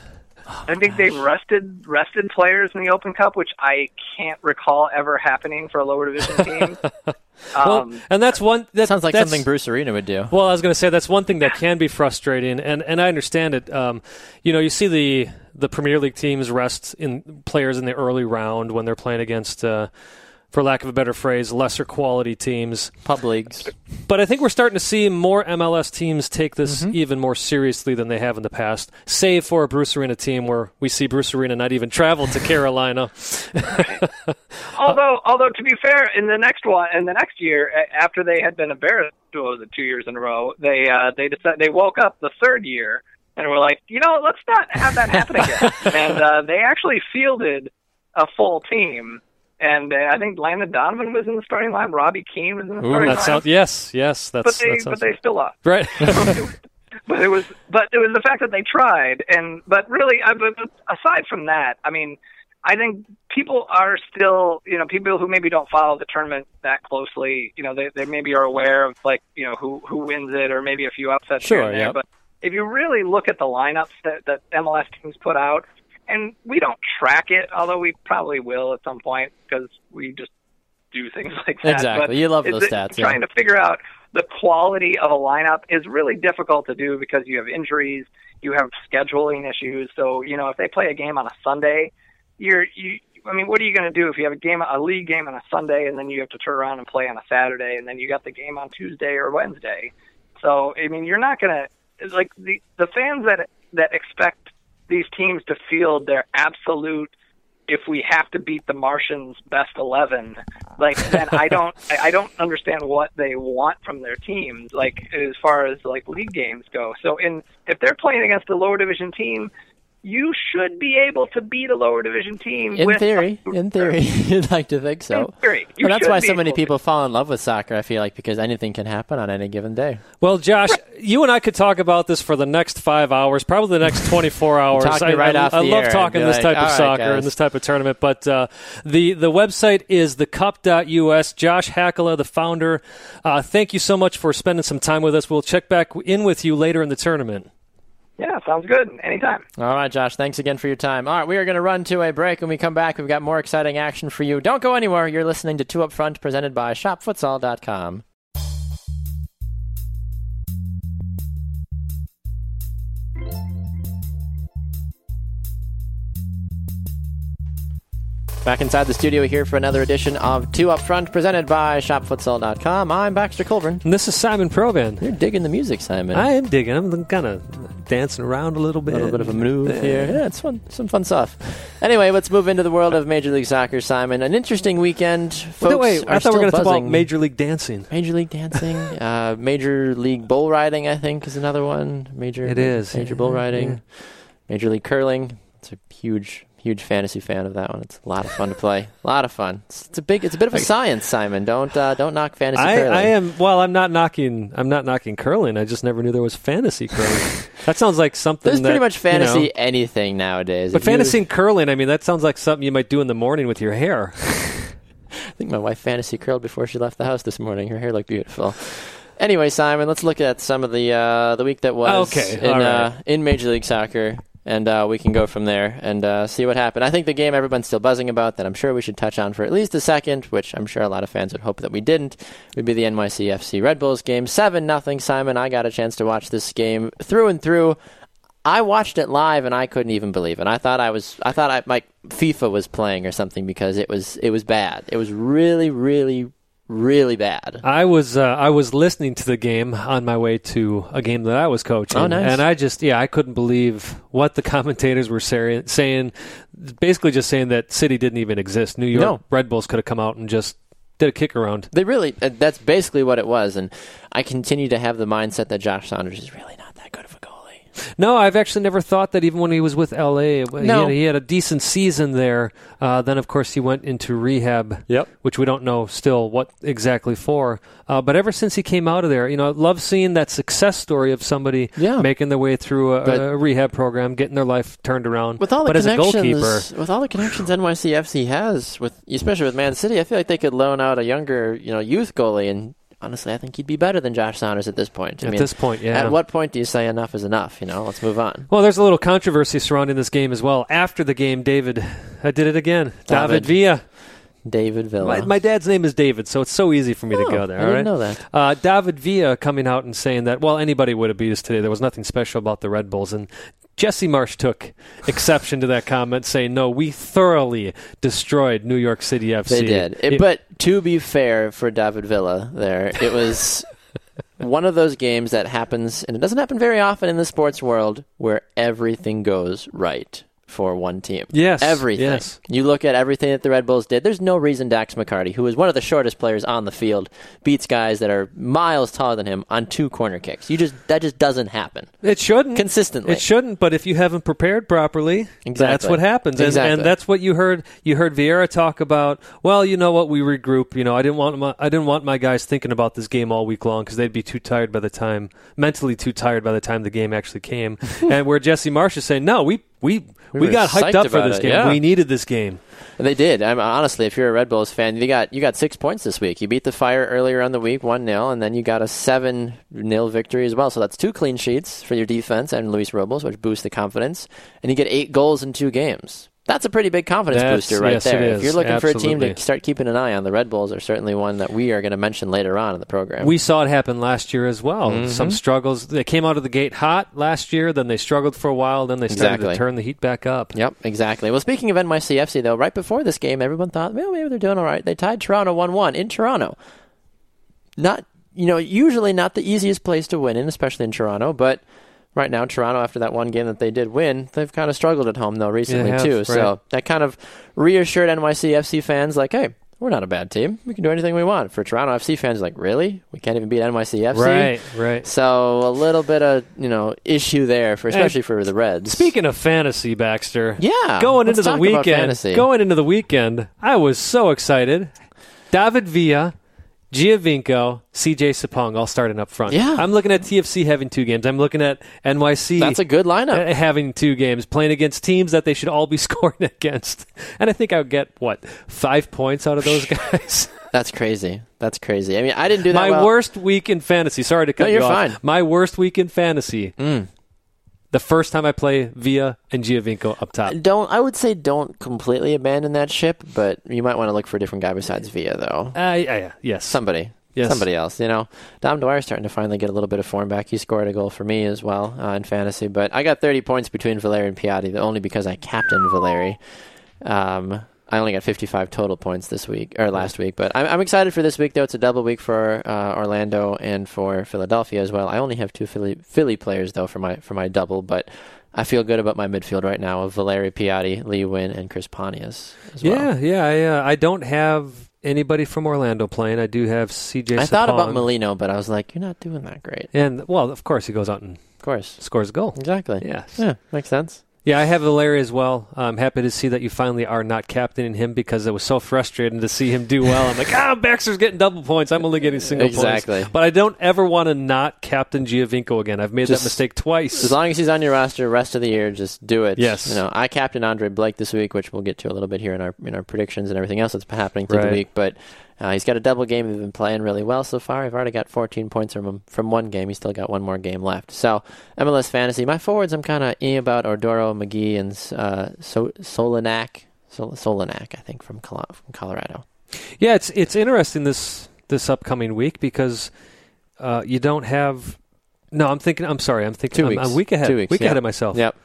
I think they've rested rested players in the Open Cup, which I can't recall ever happening for a lower division [LAUGHS] team. well, um, and that's one that sounds like something Bruce Arena would do. Well, I was going to say that's one thing that can be frustrating, and and I understand it. Um, you know, you see the the Premier League teams rest in players in the early round when they're playing against. Uh, for lack of a better phrase, lesser quality teams. Pub leagues. But I think we're starting to see more MLS teams take this Mm-hmm. even more seriously than they have in the past, save for a Bruce Arena team where we see Bruce Arena not even travel to Carolina. [LAUGHS] although, although to be fair, in the next one, in the next year, after they had been embarrassed two the two years in a row, they uh, they decided they woke up the third year and were like, you know, let's not have that happen again. [LAUGHS] and uh, they actually fielded a full team. And uh, I think Landon Donovan was in the starting line. Robbie Keane was in the Ooh, starting that line. sounds yes, yes. That's but they, that sounds but they still lost. right. [LAUGHS] but it was but it was the fact that they tried and but really I, but aside from that i mean i think people are still you know people who maybe don't follow the tournament that closely you know they they maybe are aware of like you know who who wins it or maybe a few upsets Sure, here and there yeah. but if you really look at the lineups that that mls teams put out and we don't track it although we probably will at some point because we just do things [LAUGHS] like that Exactly. But You love those stats, yeah. trying to figure out the quality of a lineup is really difficult to do because you have injuries, you have scheduling issues. So, you know, if they play a game on a Sunday, you're you I mean, what are you going to do if you have a game a league game on a Sunday and then you have to turn around and play on a Saturday and then you got the game on Tuesday or Wednesday? So, I mean, you're not going to like the the fans that that expect these teams to field their absolute if we have to beat the Martians best eleven, like then I don't I don't understand what they want from their teams, like as far as like league games go. So in if they're playing against a lower division team, you should be able to beat a lower division team. In with theory, in theory, [LAUGHS] you'd like to think so. In theory, you and that's why so many able to. people fall in love with soccer. I feel like because anything can happen on any given day. Well, Josh, you and I could talk about this for the next five hours, probably the next 24 [LAUGHS] hours. Talk me I, right I, off I the love talking Be this like, type of "All right, soccer guys." and this type of tournament. But uh, the the website is thecup.us. Josh Hakala, the founder, uh, thank you so much for spending some time with us. We'll check back in with you later in the tournament. Yeah, sounds good. Anytime. All right, Josh. Thanks again for your time. All right, we are going to run to a break. When we come back, we've got more exciting action for you. Don't go anywhere. You're listening to Two Up Front, presented by ShopFutsal.com. Back inside the studio here for another edition of Two Up Front, presented by ShopFutsal.com. I'm Baxter Colburn. And this is Simon Provan. You're digging the music, Simon. I am digging. I'm kind of dancing around a little bit. A little bit of a move here. Yeah, it's fun. Some fun stuff. Anyway, let's move into the world of Major League Soccer, Simon. An interesting weekend. Folks Wait, wait, are I thought we were going to talk about. Major League Dancing. Major League Dancing, [LAUGHS] uh, Major League Bull Riding, I think, is another one. Major It is. Major Yeah, Bull Riding, yeah. Major League Curling. It's a huge, huge fantasy fan of that one. It's a lot of fun to play. A lot of fun. It's, it's a big. It's a bit of a science, Simon. Don't uh, don't knock fantasy I, curling. I am well. I'm not knocking. I'm not knocking curling. I just never knew there was fantasy curling. [LAUGHS] that sounds like something. There's that, pretty much you fantasy know- anything nowadays. but If you- fantasy and curling. I mean, that sounds like something you might do in the morning with your hair. [LAUGHS] I think my wife fantasy curled before she left the house this morning. Her hair looked beautiful. Anyway, Simon, let's look at some of the uh, the week that was Okay, in all right. uh, in Major League Soccer, and uh, we can go from there and uh, see what happened. I think the game everyone's still buzzing about that I'm sure we should touch on for at least a second, which I'm sure a lot of fans would hope that we didn't, would be the NYCFC Red Bulls game. Seven nothing. Simon, I got a chance to watch this game through and through. I watched it live and I couldn't even believe it. I thought I was I thought I my FIFA was playing or something because it was it was bad. It was really really really bad. I was uh, I was listening to the game on my way to a game that I was coaching. Oh, nice. And I just yeah I couldn't believe what the [LAUGHS] commentators were say- saying. Basically, just saying that City didn't even exist. New York No. Red Bulls could have come out and just did a kick around. They really uh, that's basically what it was and I continue to have the mindset that Josh Saunders is really not that good of a goalie. No, I've actually never thought that. Even when he was with LA, he, No. had, he had a decent season there. Uh, then, of course, he went into rehab. Yep. Which we don't know still what exactly for. Uh, but ever since he came out of there, you know, I love seeing that success story of somebody Yeah. making their way through a, But- a rehab program, getting their life turned around. With all the but as a connections, goalkeeper, with all the connections NYCFC has, with especially with Man City, I feel like they could loan out a younger, you know, youth goalie, and honestly, I think he'd be better than Josh Saunders at this point. I at mean, this point, yeah. At what point do you say enough is enough? You know, let's move on. Well, there's a little controversy surrounding this game as well. After the game, David, I did it again. David. David Villa. David Villa. My, my dad's name is David, so it's so easy for me Oh, to go there. I didn't right? know that. Uh, David Villa coming out and saying that, well, anybody would have beat us today. There was nothing special about the Red Bulls. And Jesse Marsch took exception to that comment, saying, no, we thoroughly destroyed New York City FC. They did. It- It- but to be fair for David Villa, there it was [LAUGHS] one of those games that happens, and it doesn't happen very often in the sports world, where everything goes right for one team. Yes, everything. yes. You look at everything that the Red Bulls did. There's no reason Dax McCarty, who is one of the shortest players on the field, beats guys that are miles taller than him on two corner kicks. You just that just doesn't happen it shouldn't. consistently. It shouldn't, but if you haven't prepared properly, Exactly. that's what happens. And, Exactly. and that's what you heard. You heard Vieira talk about. Well, you know what? We regroup. You know, I didn't want my, I didn't want my guys thinking about this game all week long because they'd be too tired by the time, mentally too tired by the time the game actually came. [LAUGHS] and where Jesse Marsch is saying, no, we we We we, got hyped up for this it, game. yeah. We needed this game. They did. I'm honestly, if you're a Red Bulls fan, you got you got six points this week. You beat the Fire earlier on the week, one 0 and then you got a seven 0 victory as well. So that's two clean sheets for your defense and Luis Robles, which boosts the confidence. And you get eight goals in two games. That's a pretty big confidence That's- booster right yes, there. If you're looking for a team to start keeping an eye on, the Red Bulls are certainly one that we are going to mention later on in the program. We saw it happen last year as well. Mm-hmm. Some struggles. They came out of the gate hot last year, then they struggled for a while, then they started Exactly. to turn the heat back up. Yep, exactly. Well, speaking of NYCFC, though, right before this game, everyone thought, well, maybe they're doing all right. They tied Toronto 1 1 in Toronto. Not, you know, usually not the easiest place to win in, especially in Toronto, but right now, Toronto, after that one game that they did win, they've kind of struggled at home, though, recently, have, too. right. So that kind of reassured NYCFC fans, like, hey, we're not a bad team. We can do anything we want. For Toronto FC fans, like, really? We can't even beat NYCFC? Right, right. So a little bit of, you know, issue there, for especially for the Reds. Speaking of fantasy, Baxter. Yeah, Going into the weekend. Going into the weekend, I was so excited. David Villa, Giovinco, CJ Sapong all starting up front. Yeah. I'm looking at TFC having two games. I'm looking at NYC That's a good lineup. uh, having two games, playing against teams that they should all be [LAUGHS] scoring against. And I think I would get what five points out of those [LAUGHS] guys. That's crazy. That's crazy. I mean, I didn't do that My well. worst week in fantasy. Sorry to cut No, you you're off. fine. My worst week in fantasy. Mm. The first time I play Villa and Giovinco up top. Don't I would say don't completely abandon that ship, but you might want to look for a different guy besides Villa, though. Uh, yeah, yes. Somebody. Yes. Somebody else, you know. Dom Dwyer's starting to finally get a little bit of form back. He scored a goal for me as well uh, in fantasy, but I got 30 points between Valeri and Piatti, only because I captained Valeri. Um, I only got 55 total points this week or last week, but I'm, I'm excited for this week though. It's a double week for uh, Orlando and for Philadelphia as well. I only have two Philly Philly players though for my for my double, but I feel good about my midfield right now of Valeri Piatti, Lee Nguyen, and Chris Pontius as well. Yeah, yeah. I, uh, I don't have anybody from Orlando playing. I do have CJ. I thought about Molino, but I was like, you're not doing that great. And well, of course, he goes out and Of course, scores a goal. exactly. Yes. Yeah, makes sense. Yeah, I have Larry as well. I'm happy to see that you finally are not captaining him because it was so frustrating to see him do well. I'm like, ah, Baxter's getting double points. I'm only getting single points. Exactly. points. But I don't ever want to not captain Giovinco again. I've made Just- that mistake twice. As long as he's on your roster, rest of the year, just do it. Yes. You know, I captain Andre Blake this week, which we'll get to a little bit here in our in our predictions and everything else that's happening through Right. the week. But uh, he's got a double game. He's been playing really well so far. I've already got 14 points from him from one game. He's still got one more game left. So MLS fantasy. My forwards, I'm kind of e about Ordoro, McGee, and uh, so- Solanac. Sol- Solanac, I think, from, Colo- from Colorado. Yeah, it's it's interesting this this upcoming week because uh, you don't have. No, I'm thinking. I'm sorry. I'm thinking. Two I'm, weeks. I'm a week ahead. Two weeks, week yeah. ahead of myself. Yep.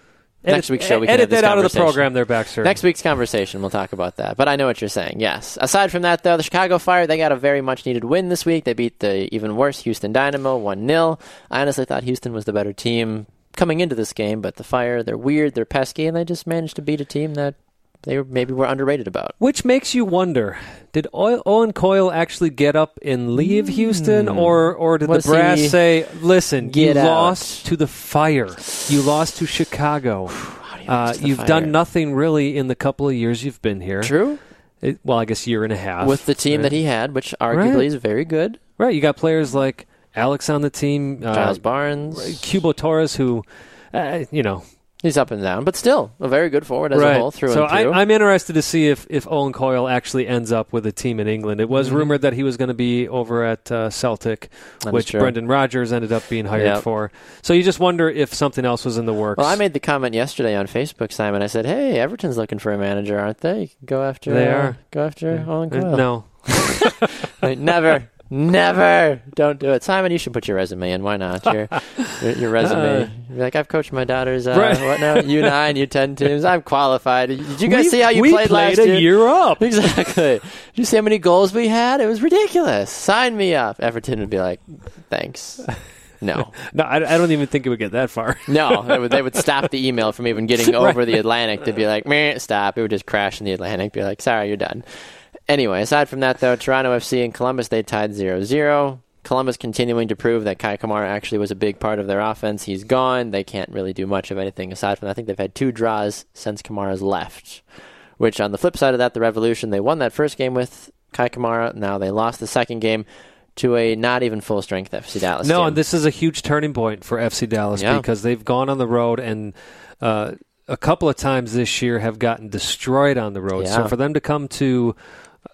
Edit, Next week's show, we can edit that out of the program, there, Baxter. Next week's conversation, we'll talk about that. But I know what you're saying. Yes. Aside from that, though, the Chicago Fire they got a very much needed win this week. They beat the even worse Houston Dynamo one 0 I honestly thought Houston was the better team coming into this game, but the Fire they're weird, they're pesky, and they just managed to beat a team that they maybe were underrated about. Which makes you wonder: Did Oil, Owen Coyle actually get up and leave Houston, or or did Hmm. Was the brass say, "Listen, you out." lost to the Fire, you lost to Chicago, [SIGHS] uh, lose to you've Fire? done nothing really in the couple of years you've been here." True. It- well, I guess year and a half With the team right? that he had, which arguably Right. is very good. Right, you got players like Alex on the team, uh, Barnes. Cubo Torres, who, uh, you know, He's up and down, but still a very good forward as right. a whole through so and through. I, I'm interested to see if, if Owen Coyle actually ends up with a team in England. It was Mhm. rumored that he was going to be over at uh, Celtic, That which. Brendan Rodgers ended up being hired Yep. for. So you just wonder if something else was in the works. Well, I made the comment yesterday on Facebook, Simon. I said, "Hey, Everton's looking for a manager, aren't they? Go after. They uh, are. Go after Owen Uh, Coyle." no. [LAUGHS] [LAUGHS] Like, never, never. Don't do it, Simon. You should put your resume in. Why not? Your [LAUGHS] your, your resume. You're like, I've coached my daughter's uh, Right. what now? U nine, U ten teams. I'm qualified. Did you guys We- see how you we played, last a year? year up. [LAUGHS] Exactly. Did you see how many goals we had? It was ridiculous. Sign me up. Everton would be like, thanks. No. [LAUGHS] No, I, I don't even think it would get that far. No, they would, they would stop the email from even getting Right. over the Atlantic. They'd be like, stop. It would just crash in the Atlantic. Be like, sorry, you're done. Anyway, aside from that, though, Toronto FC and Columbus, they tied 0 0. Columbus continuing to prove that Kei Kamara actually was a big part of their offense. He's gone. They can't really do much of anything aside from that. I think they've had two draws since Kamara's left. Which, on the flip side of that, the Revolution, they won that first game with Kei Kamara. Now they lost the second game to a not even full strength FC Dallas. No, team. and this is a huge turning point for FC Dallas Yeah. because they've gone on the road and uh, a couple of times this year have gotten destroyed on the road. So for them to come to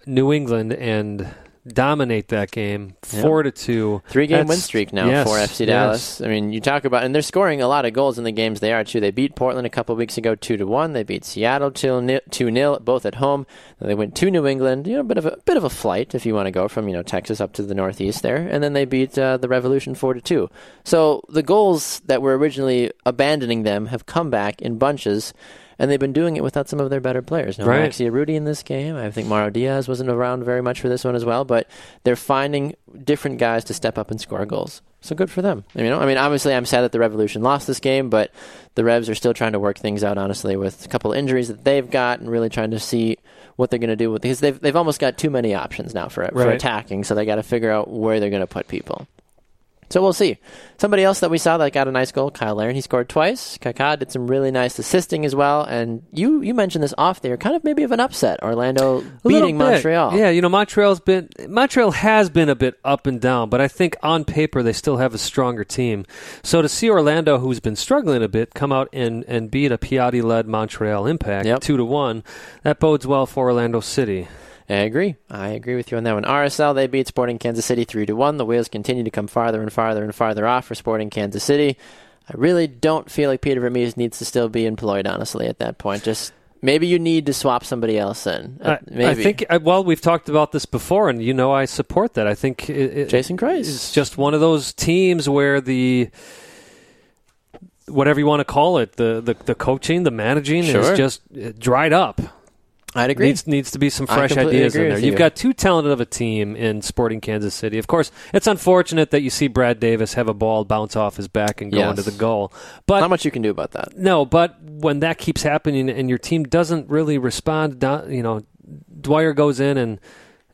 New England and dominate that game, four to two, Three game win streak now yes, for FC yes. Dallas. I mean, you talk about, and they're scoring a lot of goals in the games they are too. They beat Portland a couple weeks ago, two to one. They beat Seattle two nil both at home. Then they went to New England. You know, a bit of a bit of a flight if you want to go from you know Texas up to the Northeast there, and then they beat uh, the Revolution four to two. So the goals that were originally abandoning them have come back in bunches. And they've been doing it without some of their better players. No Right. Maxi Urruti in this game. I think Mauro Diaz wasn't around very much for this one as well. But they're finding different guys to step up and score goals. So good for them. You know, I mean, obviously, I'm sad that the Revolution lost this game, but the Revs are still trying to work things out. Honestly, with a couple injuries that they've got, and really trying to see what they're going to do with because they've they've almost got too many options now for for Right. attacking. So they got to figure out where they're going to put people. So we'll see. Somebody else that we saw that got a nice goal, Kyle Larin. He scored twice. Kaká did some really nice assisting as well. And you you mentioned this off there, kind of maybe of an upset. Orlando A beating. Montreal. Yeah, you know Montreal's been Montreal has been a bit up and down, but I think on paper they still have a stronger team. So to see Orlando, who's been struggling a bit, come out and, and beat a Piatti-led Montreal Impact Yep. two to one, that bodes well for Orlando City. I agree. I agree with you on that one. RSL they beat Sporting Kansas City three to one. The wheels continue to come farther and farther and farther off for Sporting Kansas City. I really don't feel like Peter Vermes needs to still be employed. Honestly, at that point, just maybe you need to swap somebody else in. Uh, I, maybe I think uh, well we've talked about this before, and you know I support that. I think it, it- Jason Kreis. is just one of those teams where the whatever you want to call it, the the, the coaching, the managing Sure. is just uh, dried up. I'd agree. Needs needs to be some fresh ideas in there. You've you. got too talented of a team in Sporting Kansas City. Of course, it's unfortunate that you see Brad Davis have a ball bounce off his back and go Yes. into the goal. But Not much you can do about that. no, but when that keeps happening and your team doesn't really respond, you know, Dwyer goes in and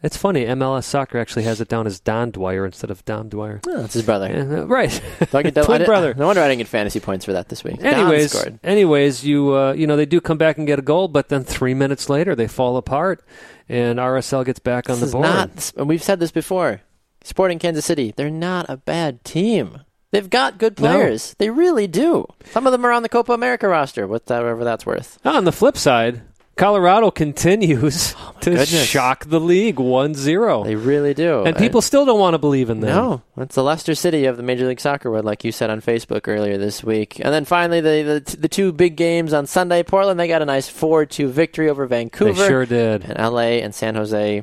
It's funny. MLS Soccer actually has it down as Don Dwyer instead of Dom Dwyer. Oh, that's his brother. Yeah, right. [LAUGHS] Do I get [LAUGHS] Twin did- brother. No wonder I didn't get fantasy points for that this week. Anyways, anyways, you uh, you know they do come back and get a goal, but then three minutes later they fall apart, and RSL gets back on This the board. not, and we've said this before. Sporting Kansas City, they're not a bad team. They've got good No. players. They really do. Some of them are on the Copa America roster, whatever that's worth. on the flip side, Colorado continues [LAUGHS] oh to Oh goodness. shock the league 1-0. They really do. and people still don't want to believe in them. No, it's the Leicester City of the Major League Soccer world, like you said on Facebook earlier this week. And then finally, the the, the two big games on Sunday. Portland they got a nice four two victory over Vancouver. They sure did. And LA and San Jose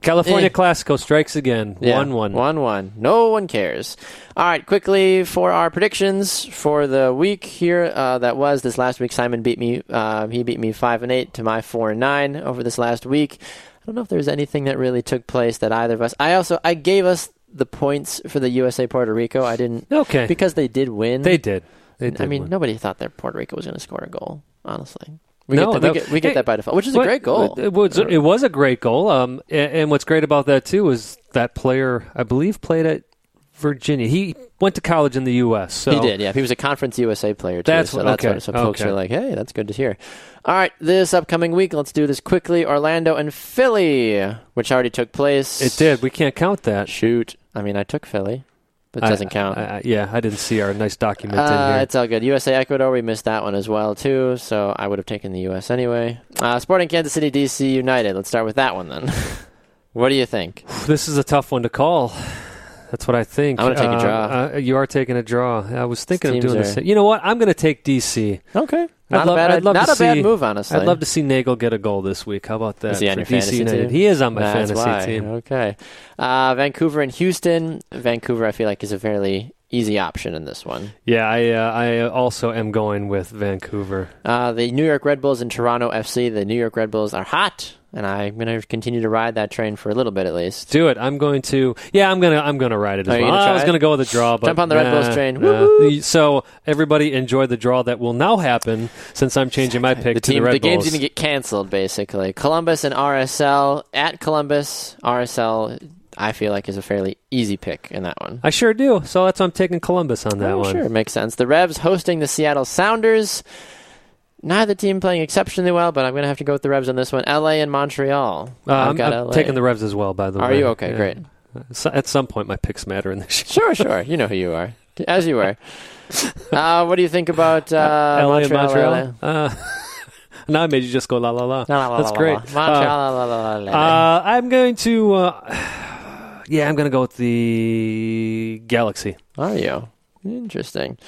California Eh. Classico strikes again. Yeah, 1-1. 1 1. No one cares. All right, quickly for our predictions for the week here. Uh, that was this last week. Simon beat me. Uh, he beat me 5 and 8 to my 4 and 9 over this last week. I don't know if there's anything that really took place that either of us. I also I gave us the points for the USA Puerto Rico. I didn't Okay. because they did win. They did. They did I mean, win. nobody thought that Puerto Rico was going to score a goal. Honestly, we No, get, that, we get, we get hey, that by default, which is a great goal. It was, it was a great goal. Um, and, and what's great about that too is that player, I believe, played at Virginia. He went to college in the U.S. So he did, yeah. He was a Conference USA player too. That's so that's okay, what so folks okay. are like, hey, that's good to hear. All right, this upcoming week, let's do this quickly. Orlando and Philly, which already took place. It did. We can't count that. Shoot, I mean, I took Philly, but it doesn't count. I- I- yeah, I didn't see our nice document in Uh, here. it's all good. USA Ecuador, we missed that one as well too. So I would have taken the US anyway. Uh, Sporting Kansas City, DC United. Let's start with that one then. [LAUGHS] what do you think? This is a tough one to call. That's what I think. I'm gonna take a Uh, draw. Uh, you are taking a draw. I was thinking of doing are- the same. You know what? I'm going to take DC. Okay, I'd not love- a bad, I'd love not to a bad move, honestly. I'd love to see Neagle get a goal this week. How about that? Is he on your DC fantasy United? team? He is on my That's fantasy why. team. Okay. Uh, Vancouver and Houston. Vancouver, I feel like, is a fairly easy option in this one. Yeah, I uh, I also am going with Vancouver. Uh, the New York Red Bulls and Toronto FC. The New York Red Bulls are hot, and I'm going to continue to ride that train for a little bit at least. Do it. I'm going to. Yeah, I'm gonna. I'm gonna ride it as well. gonna I was gonna go with a draw, but Jump on the Red Bulls train. nah. So everybody enjoy the draw that will now happen since I'm changing my pick The to the Red Bulls. the game's to get canceled, basically. Columbus and RSL at Columbus. RSL, I feel like, is a fairly easy pick in that one. I sure do. So that's why I'm taking Columbus on that Oh, one. Sure, makes sense. The Revs hosting the Seattle Sounders. Neither team playing exceptionally well, but I'm going to have to go with the Revs on this one. LA and Montreal. Uh, I'm, I'm LA. taking the Revs as well. By the Are way, Are you okay? Yeah. Great. So at some point, my picks matter in this. [LAUGHS] Sure, sure. You know who you are, as you are. [LAUGHS] Uh, what do you think about uh, LA Montreal? and Montreal. Uh, [LAUGHS] now I made you just go la la la. La, la, That's la, great. la, la. Montreal. la, la, la, la, la. Uh, I'm going to. Yeah, I'm going to go with the Galaxy. Are you? Interesting.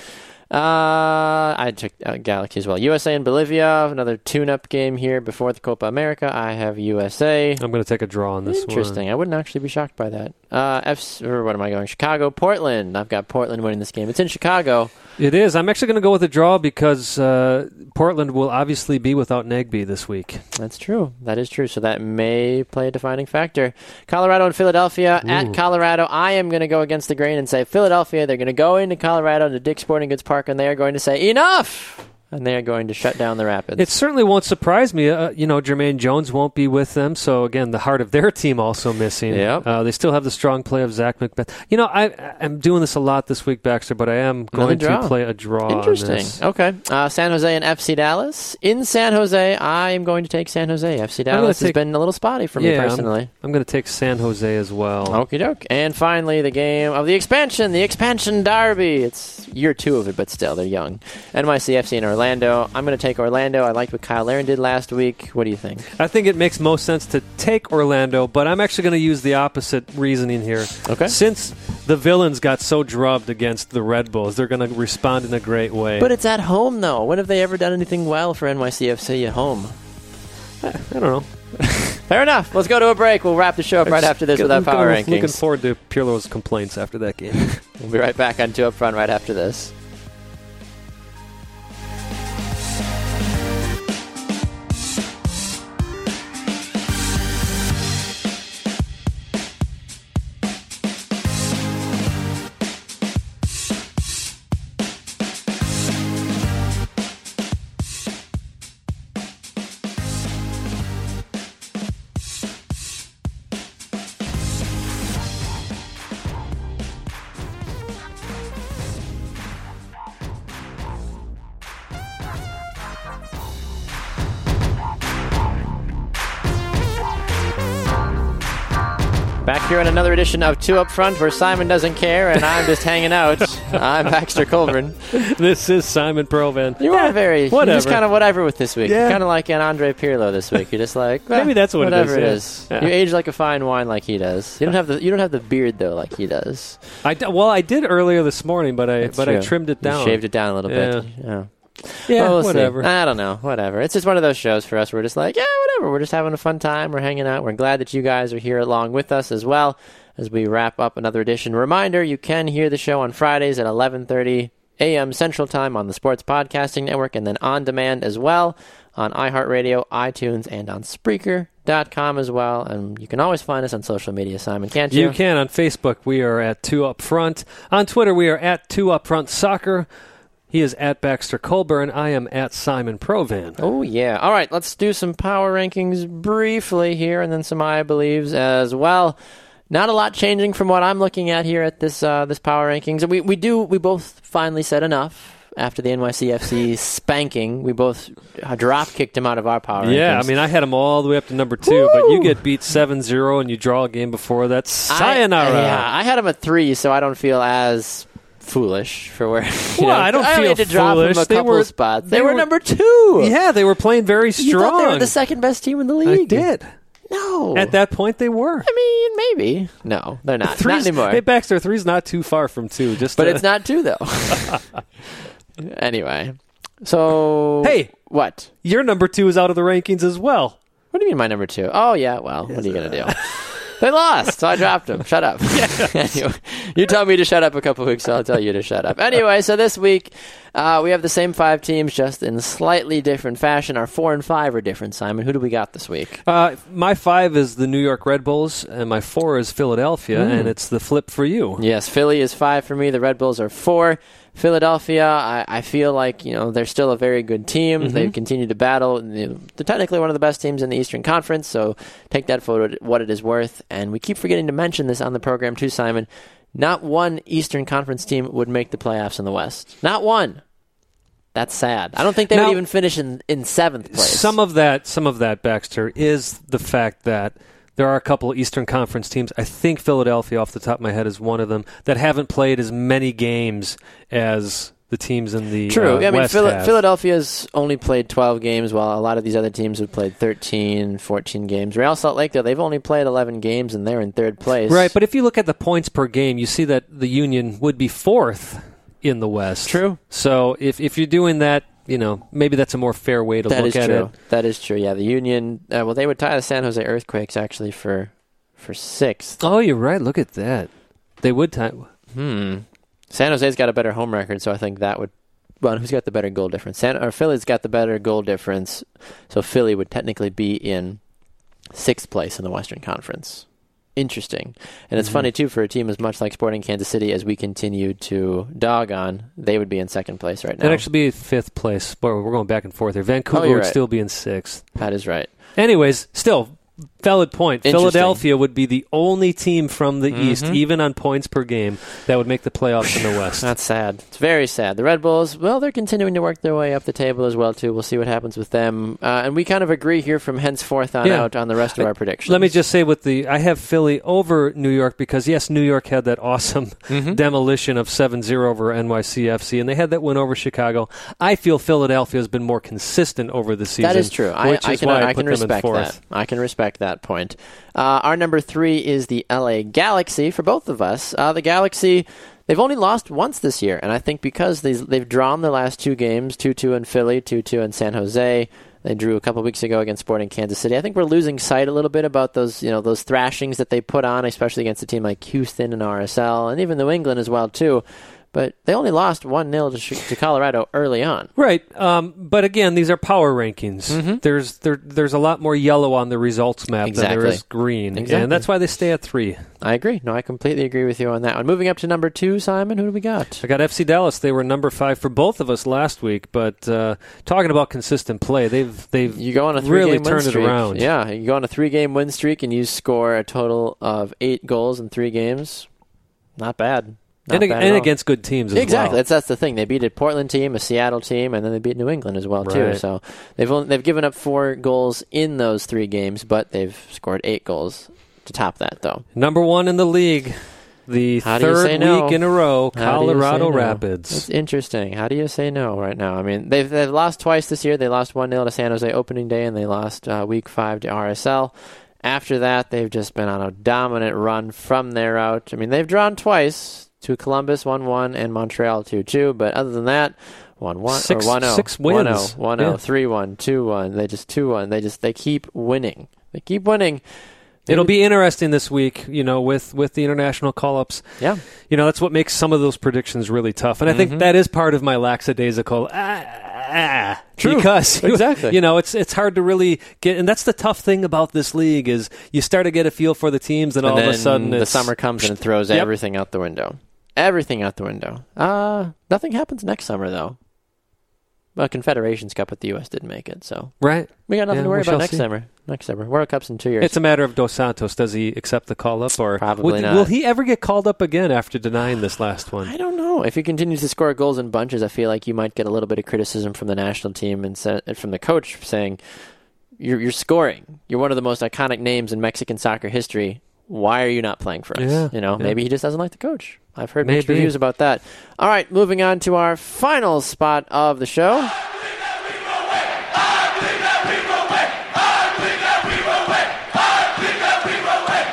Uh, I took uh, Galaxy as well. USA and Bolivia, another tune-up game here before the Copa America. I have USA. I'm going to take a draw on this Interesting. I wouldn't actually be shocked by that. Uh, F. Or what am I going? Chicago, Portland. I've got Portland winning this game. It's in Chicago. It is. I'm actually going to go with a draw because uh, Portland will obviously be without Nagbe this week. That's true. That is true. So that may play a defining factor. Colorado and Philadelphia at Colorado. I am going to go against the grain and say Philadelphia. They're going to go into Colorado to Dick's Sporting Goods Park, and they are going to say enough, and they are going to shut down the Rapids. It certainly won't surprise me. Uh, you know, Jermaine Jones won't be with them, so again, the heart of their team also missing. Yep. Uh, they still have the strong play of Zac MacMath. You know, I, I'm doing this a lot this week, Baxter, but I am going to play a draw. on Interesting. Okay. Uh, San Jose and FC Dallas. In San Jose, I am going to take San Jose. FC Dallas has been a little spotty for me Yeah, I'm- personally. I'm going to take San Jose as well. Okie doke. And finally, the game of the expansion, the expansion derby. It's year two of it, but still, they're young. NYCFC and Orlando. I'm going to take Orlando. I liked what Kyle Larin did last week. What do you think? I think it makes most sense to take Orlando, but I'm actually going to use the opposite reasoning here. Okay. Since the villains got so drubbed against the Red Bulls, they're going to respond in a great way. But it's at home, though. When have they ever done anything well for NYCFC at home? Eh, I don't know. [LAUGHS] Fair enough. Let's go to a break. We'll wrap the show up right after this with our power looking- Looking rankings. forward to Pirlo's complaints after that game. [LAUGHS] We'll be right back on Two Up Front right after this. Another edition of Two Up Front, where Simon doesn't care and I'm just hanging out. [LAUGHS] I'm Baxter Colburn. this is Simon Provan. You are very whatever. Just kind of whatever with this week. Yeah. Kind of like an Andre Pirlo this week. You're just like [LAUGHS] Maybe that's what whatever is, yeah. it is. Yeah. You age like a fine wine, like he does. You don't have the you don't have the beard though, like he does. I d- well, I did earlier this morning, but I That's but I trimmed it You down. shaved it down a little bit. Yeah. Yeah. Well, we'll see. whatever. I don't know. Whatever. It's just one of those shows for us. We're just like, yeah, whatever. We're just having a fun time. We're hanging out. We're glad that you guys are here along with us as well as we wrap up another edition. Reminder: you can hear the show on Fridays at 11:30 a.m. Central Time on the Sports Podcasting Network, and then on demand as well on iHeartRadio, iTunes, and on Spreaker.com as well. And you can always find us on social media, Simon, can't you? You can on Facebook. We are at Two Up Front. On Twitter, we are at Two Up Front Soccer. He is at Baxter Colburn. I am at Simon Provan. Oh yeah. All right, let's do some power rankings briefly here, and then some I believes as well. Not a lot changing from what I'm looking at here at this uh, this power rankings. We we do we both finally said enough after the NYCFC [LAUGHS] spanking. We both uh, drop kicked him out of our power Yeah, rankings. I mean, I had him all the way up to number two, but you get beat 7-0 and you draw a game before that. Sayonara. I, yeah, I had him at three, so I don't feel as foolish for where. [LAUGHS] you Well, know, I don't only feel had to drop foolish. him a They were- spots. They, they were, were- number two. Yeah, they were playing very you strong. thought they were the second best team in the I league. did. No, At that point, they were. I mean, maybe. No, they're not. Three's, not anymore. Hey, Baxter, three's not too far from two. Just but to- it's not two, though. [LAUGHS] anyway. So. Hey! What? Your number two is out of the rankings as well. What do you mean my number two? Oh, yeah, well, what are you going to do? [LAUGHS] they lost, so I dropped them. Shut up. [LAUGHS] [LAUGHS] anyway, you told me to shut up a couple weeks, so I'll tell you to shut up. Anyway, so this week uh, we have the same five teams, just in slightly different fashion. Our four and five are different, Simon. Who do we got this week? Uh, my five is the New York Red Bulls, and my four is Philadelphia, Mm. and it's the flip for you. Yes, Philly is five for me. The Red Bulls are four. Philadelphia, I, I feel like you know they're still a very good team. Mm-hmm. They continue to battle. They're technically one of the best teams in the Eastern Conference, so take that for what it is worth. And we keep forgetting to mention this on the program too, Simon. Not one Eastern Conference team would make the playoffs in the West. Not one. That's sad. I don't think they Now- would even finish in, in seventh place. Some of that, some of that, Baxter, is the fact that there are a couple of Eastern Conference teams. I think Philadelphia, off the top of my head, is one of them that haven't played as many games as the teams in the True. uh, I mean, have. Philadelphia's only played 12 games, while a lot of these other teams have played 13, 14 games. Real Salt Lake, though, they've only played 11 games, and they're in third place. Right, but if you look at the points per game, you see that the Union would be fourth in the West. True. So if if you're doing that, you know, maybe that's a more fair way to that look at true. it. That is true. Yeah, the Union. Uh, well, they would tie the San Jose Earthquakes actually for for sixth. Oh, you're right. Look at that. They would tie. Hmm. San Jose's got a better home record, so I think that would. Well, who's got the better goal difference? San or Philly's got the better goal difference, so Philly would technically be in sixth place in the Western Conference. Interesting, and it's Mhm. funny too for a team as much like Sporting Kansas City as we continue to dog on. They would be in second place right now. That'd actually be fifth place. But we're going back and forth here. Vancouver Oh, would right. still be in sixth. that is right. Anyways, still valid point. Philadelphia would be the only team from the East, Mhm. even on points per game, that would make the playoffs in the [SIGHS] West. That's sad. It's very sad. The Red Bulls, well, they're continuing to work their way up the table as well too. We'll see what happens with them, uh, and we kind of agree here from henceforth on Yeah. out on the rest of I- our predictions. Let me just say with the I have Philly over New York because yes, New York had that awesome Mhm. demolition of 7-0 over NYCFC and they had that win over Chicago. I feel Philadelphia has been more consistent over the season. That is true. I, which I is can, why I, I can put them in respect that. I can respect that point. Uh, our number three is the LA Galaxy for both of us. Uh, the Galaxy, they've only lost once this year, and I think because they've drawn the last two games 2 2 in Philly, 2 2 in San Jose. They drew a couple weeks ago against Sporting Kansas City. I think we're losing sight a little bit about those, you know, those thrashings that they put on, especially against a team like Houston and RSL, and even New England as well too. But they only lost one 0 to, Colorado early on. Right, um, but again, these are power rankings. Mhm. There's there, there's a lot more yellow on the results map than there is green, Exactly. and that's why they stay at three. I agree. No, I completely agree with you on that one. Moving up to number two, Simon, who do we got? I got FC Dallas. They were number five for both of us last week, but uh, talking about consistent play, they've they've You go on a really turned it around. Yeah, you go on a three game win streak and you score a total of eight goals in three games. Not bad. Not and, ag- bad at and against good teams as exactly. well. That's that's the thing. They beat a Portland team, a Seattle team, and then they beat New England as well too. So they've only, they've given up four goals in those three games, but they've scored eight goals to top that, though. Number one in the league, the How third say no? week in a row, Colorado no? Rapids. It's interesting. How do you say no right now? I mean, they've they've lost twice this year. They lost one 0 to San Jose opening day, and they lost uh, week five to RSL. After that, they've just been on a dominant run from there out. I mean, they've drawn twice to Columbus one one and Montreal two two, but other than that. One one Six- or one zero, six one zero, wins. one zero, Yeah. three one, two one. They just two one. They just they keep winning. They keep winning. It'll be interesting this week, you know, with with the international call-ups. Yeah. You know, that's what makes some of those predictions really tough. And I think Mhm. that is part of my lackadaisical ah, ah True. because Exactly. you know, it's it's hard to really get and that's the tough thing about this league is you start to get a feel for the teams and, and all of a sudden the summer comes and it throws Yep. everything out the window. Everything out the window. Uh nothing happens next summer though. Well, Confederations Cup with the U.S. didn't make it, so Right. we got nothing Yeah, to worry about next see. summer. Next summer, World Cup's in two years. It's a matter of Dos Santos. Does he accept the call up, or Probably would- not. will he ever get called up again after denying this last one? I don't know. If he continues to score goals in bunches, I feel like you might get a little bit of criticism from the national team and and from the coach saying, "You're you're scoring. You're one of the most iconic names in Mexican soccer history. Why are you not playing for us? Yeah, you know, yeah. maybe he just doesn't like the coach. I've heard mixed reviews about that. All right, moving on to our final spot of the show.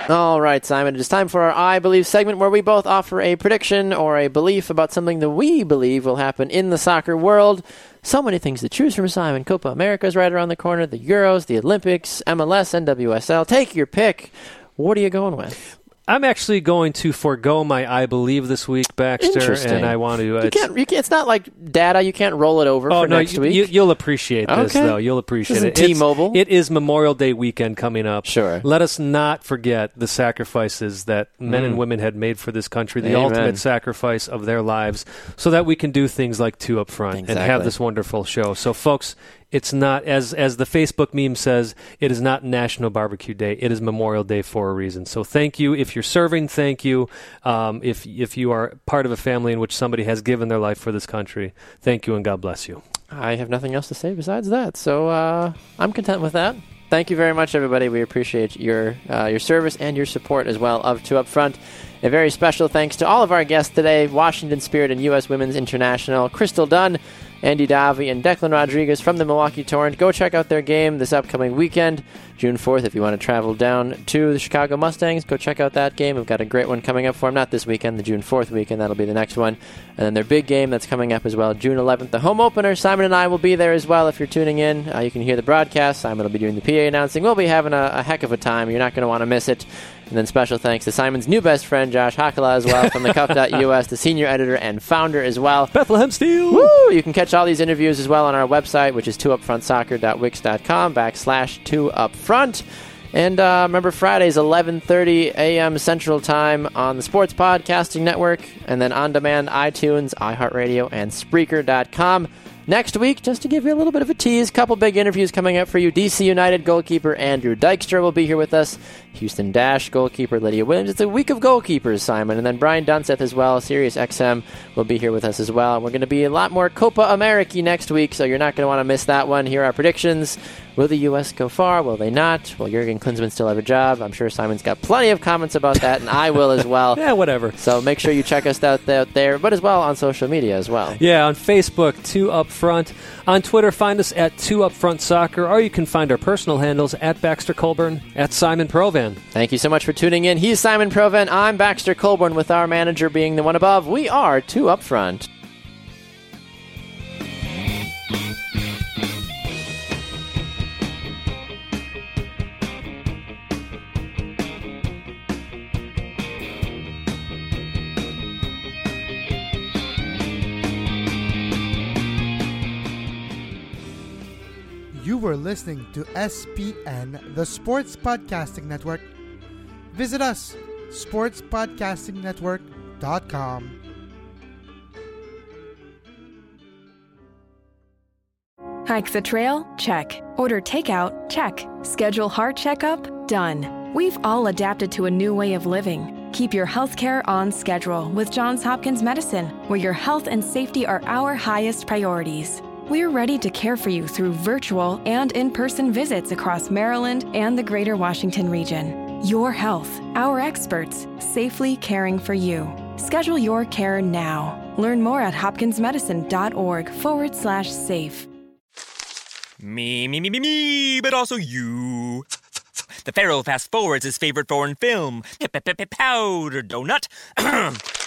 All right, Simon, it is time for our I Believe segment where we both offer a prediction or a belief about something that we believe will happen in the soccer world. So many things to choose from, Simon. Copa America is right around the corner, the Euros, the Olympics, MLS, NWSL. Take your pick. What are you going with? I'm actually going to forego my I believe this week, Baxter, and I want to. You it's- can't, you can't, it's not like data. You can't roll it over Oh for no, next you, week. You, you'll appreciate this Okay. though. You'll appreciate it. T-Mobile. It is Memorial Day weekend coming up. Sure. Let us not forget the sacrifices that men Mm. and women had made for this country, the Amen. ultimate sacrifice of their lives, so that we can do things like two up front and have this wonderful show. So, folks. It's not as as the Facebook meme says. It is not National Barbecue Day. It is Memorial Day for a reason. So thank you if you're serving. Thank you um, if if you are part of a family in which somebody has given their life for this country. Thank you and God bless you. I have nothing else to say besides that. So uh, I'm content with that. Thank you very much, everybody. We appreciate your uh, your service and your support as well of Two Up Front. A very special thanks to all of our guests today: Washington Spirit and U.S. Women's International, Crystal Dunn, Andy Davi, and Declan Rodriguez from the Milwaukee Torrent. Go check out their game this upcoming weekend, June 4th. If you want to travel down to the Chicago Mustangs, go check out that game. We've got a great one coming up for them. Not this weekend, the June 4th weekend. That'll be the next one. And then their big game that's coming up as well, June 11th, the home opener. Simon and I will be there as well. If you're tuning in, uh, you can hear the broadcast. Simon will be doing the PA announcing. We'll be having a, a heck of a time. You're not going to want to miss it. And then special thanks to Simon's new best friend, Josh Hakala, as well, from the Cup.us, the senior editor and founder as well. Bethlehem Steel. Woo! You can catch all these interviews as well on our website, which is 2upfrontsoccer.wix.com backslash 2upfront. And uh, remember, Fridays, 11.30 a.m. Central Time on the Sports Podcasting Network, and then on demand, iTunes, iHeartRadio, and Spreaker.com. Next week, just to give you a little bit of a tease, couple big interviews coming up for you. DC United goalkeeper Andrew Dykstra will be here with us. Houston Dash goalkeeper Lydia Williams. It's a week of goalkeepers, Simon. And then Brian Dunseth as well, Sirius XM, will be here with us as well. And we're going to be a lot more Copa America next week, so you're not going to want to miss that one. Here are our predictions. Will the U.S. go far? Will they not? Will Jurgen Klinsmann still have a job? I'm sure Simon's got plenty of comments about that, and I will as well. [LAUGHS] Yeah, whatever. So make sure you check us out out there, but as well on social media as well. Yeah, on Facebook, Two Up Front. On Twitter, find us at Two Up Front Soccer, or you can find our personal handles at Baxter Colburn, at Simon Provan. Thank you so much for tuning in. He's Simon Provan. I'm Baxter Colburn, with our manager being the one above. We are two up front. Were listening to SPN, the Sports Podcasting Network. Visit us, sportspodcastingnetwork.com. Hike the trail? Check. Order takeout? Check. Schedule heart checkup? Done. We've all adapted to a new way of living. Keep your healthcare on schedule with Johns Hopkins Medicine, where your health and safety are our highest priorities. We're ready to care for you through virtual and in person visits across Maryland and the greater Washington region. Your health, our experts, safely caring for you. Schedule your care now. Learn more at hopkinsmedicine.org forward slash safe. Me, me, me, me, me, but also you. The Pharaoh fast forwards his favorite foreign film, Powder Donut. [CLEARS THROAT]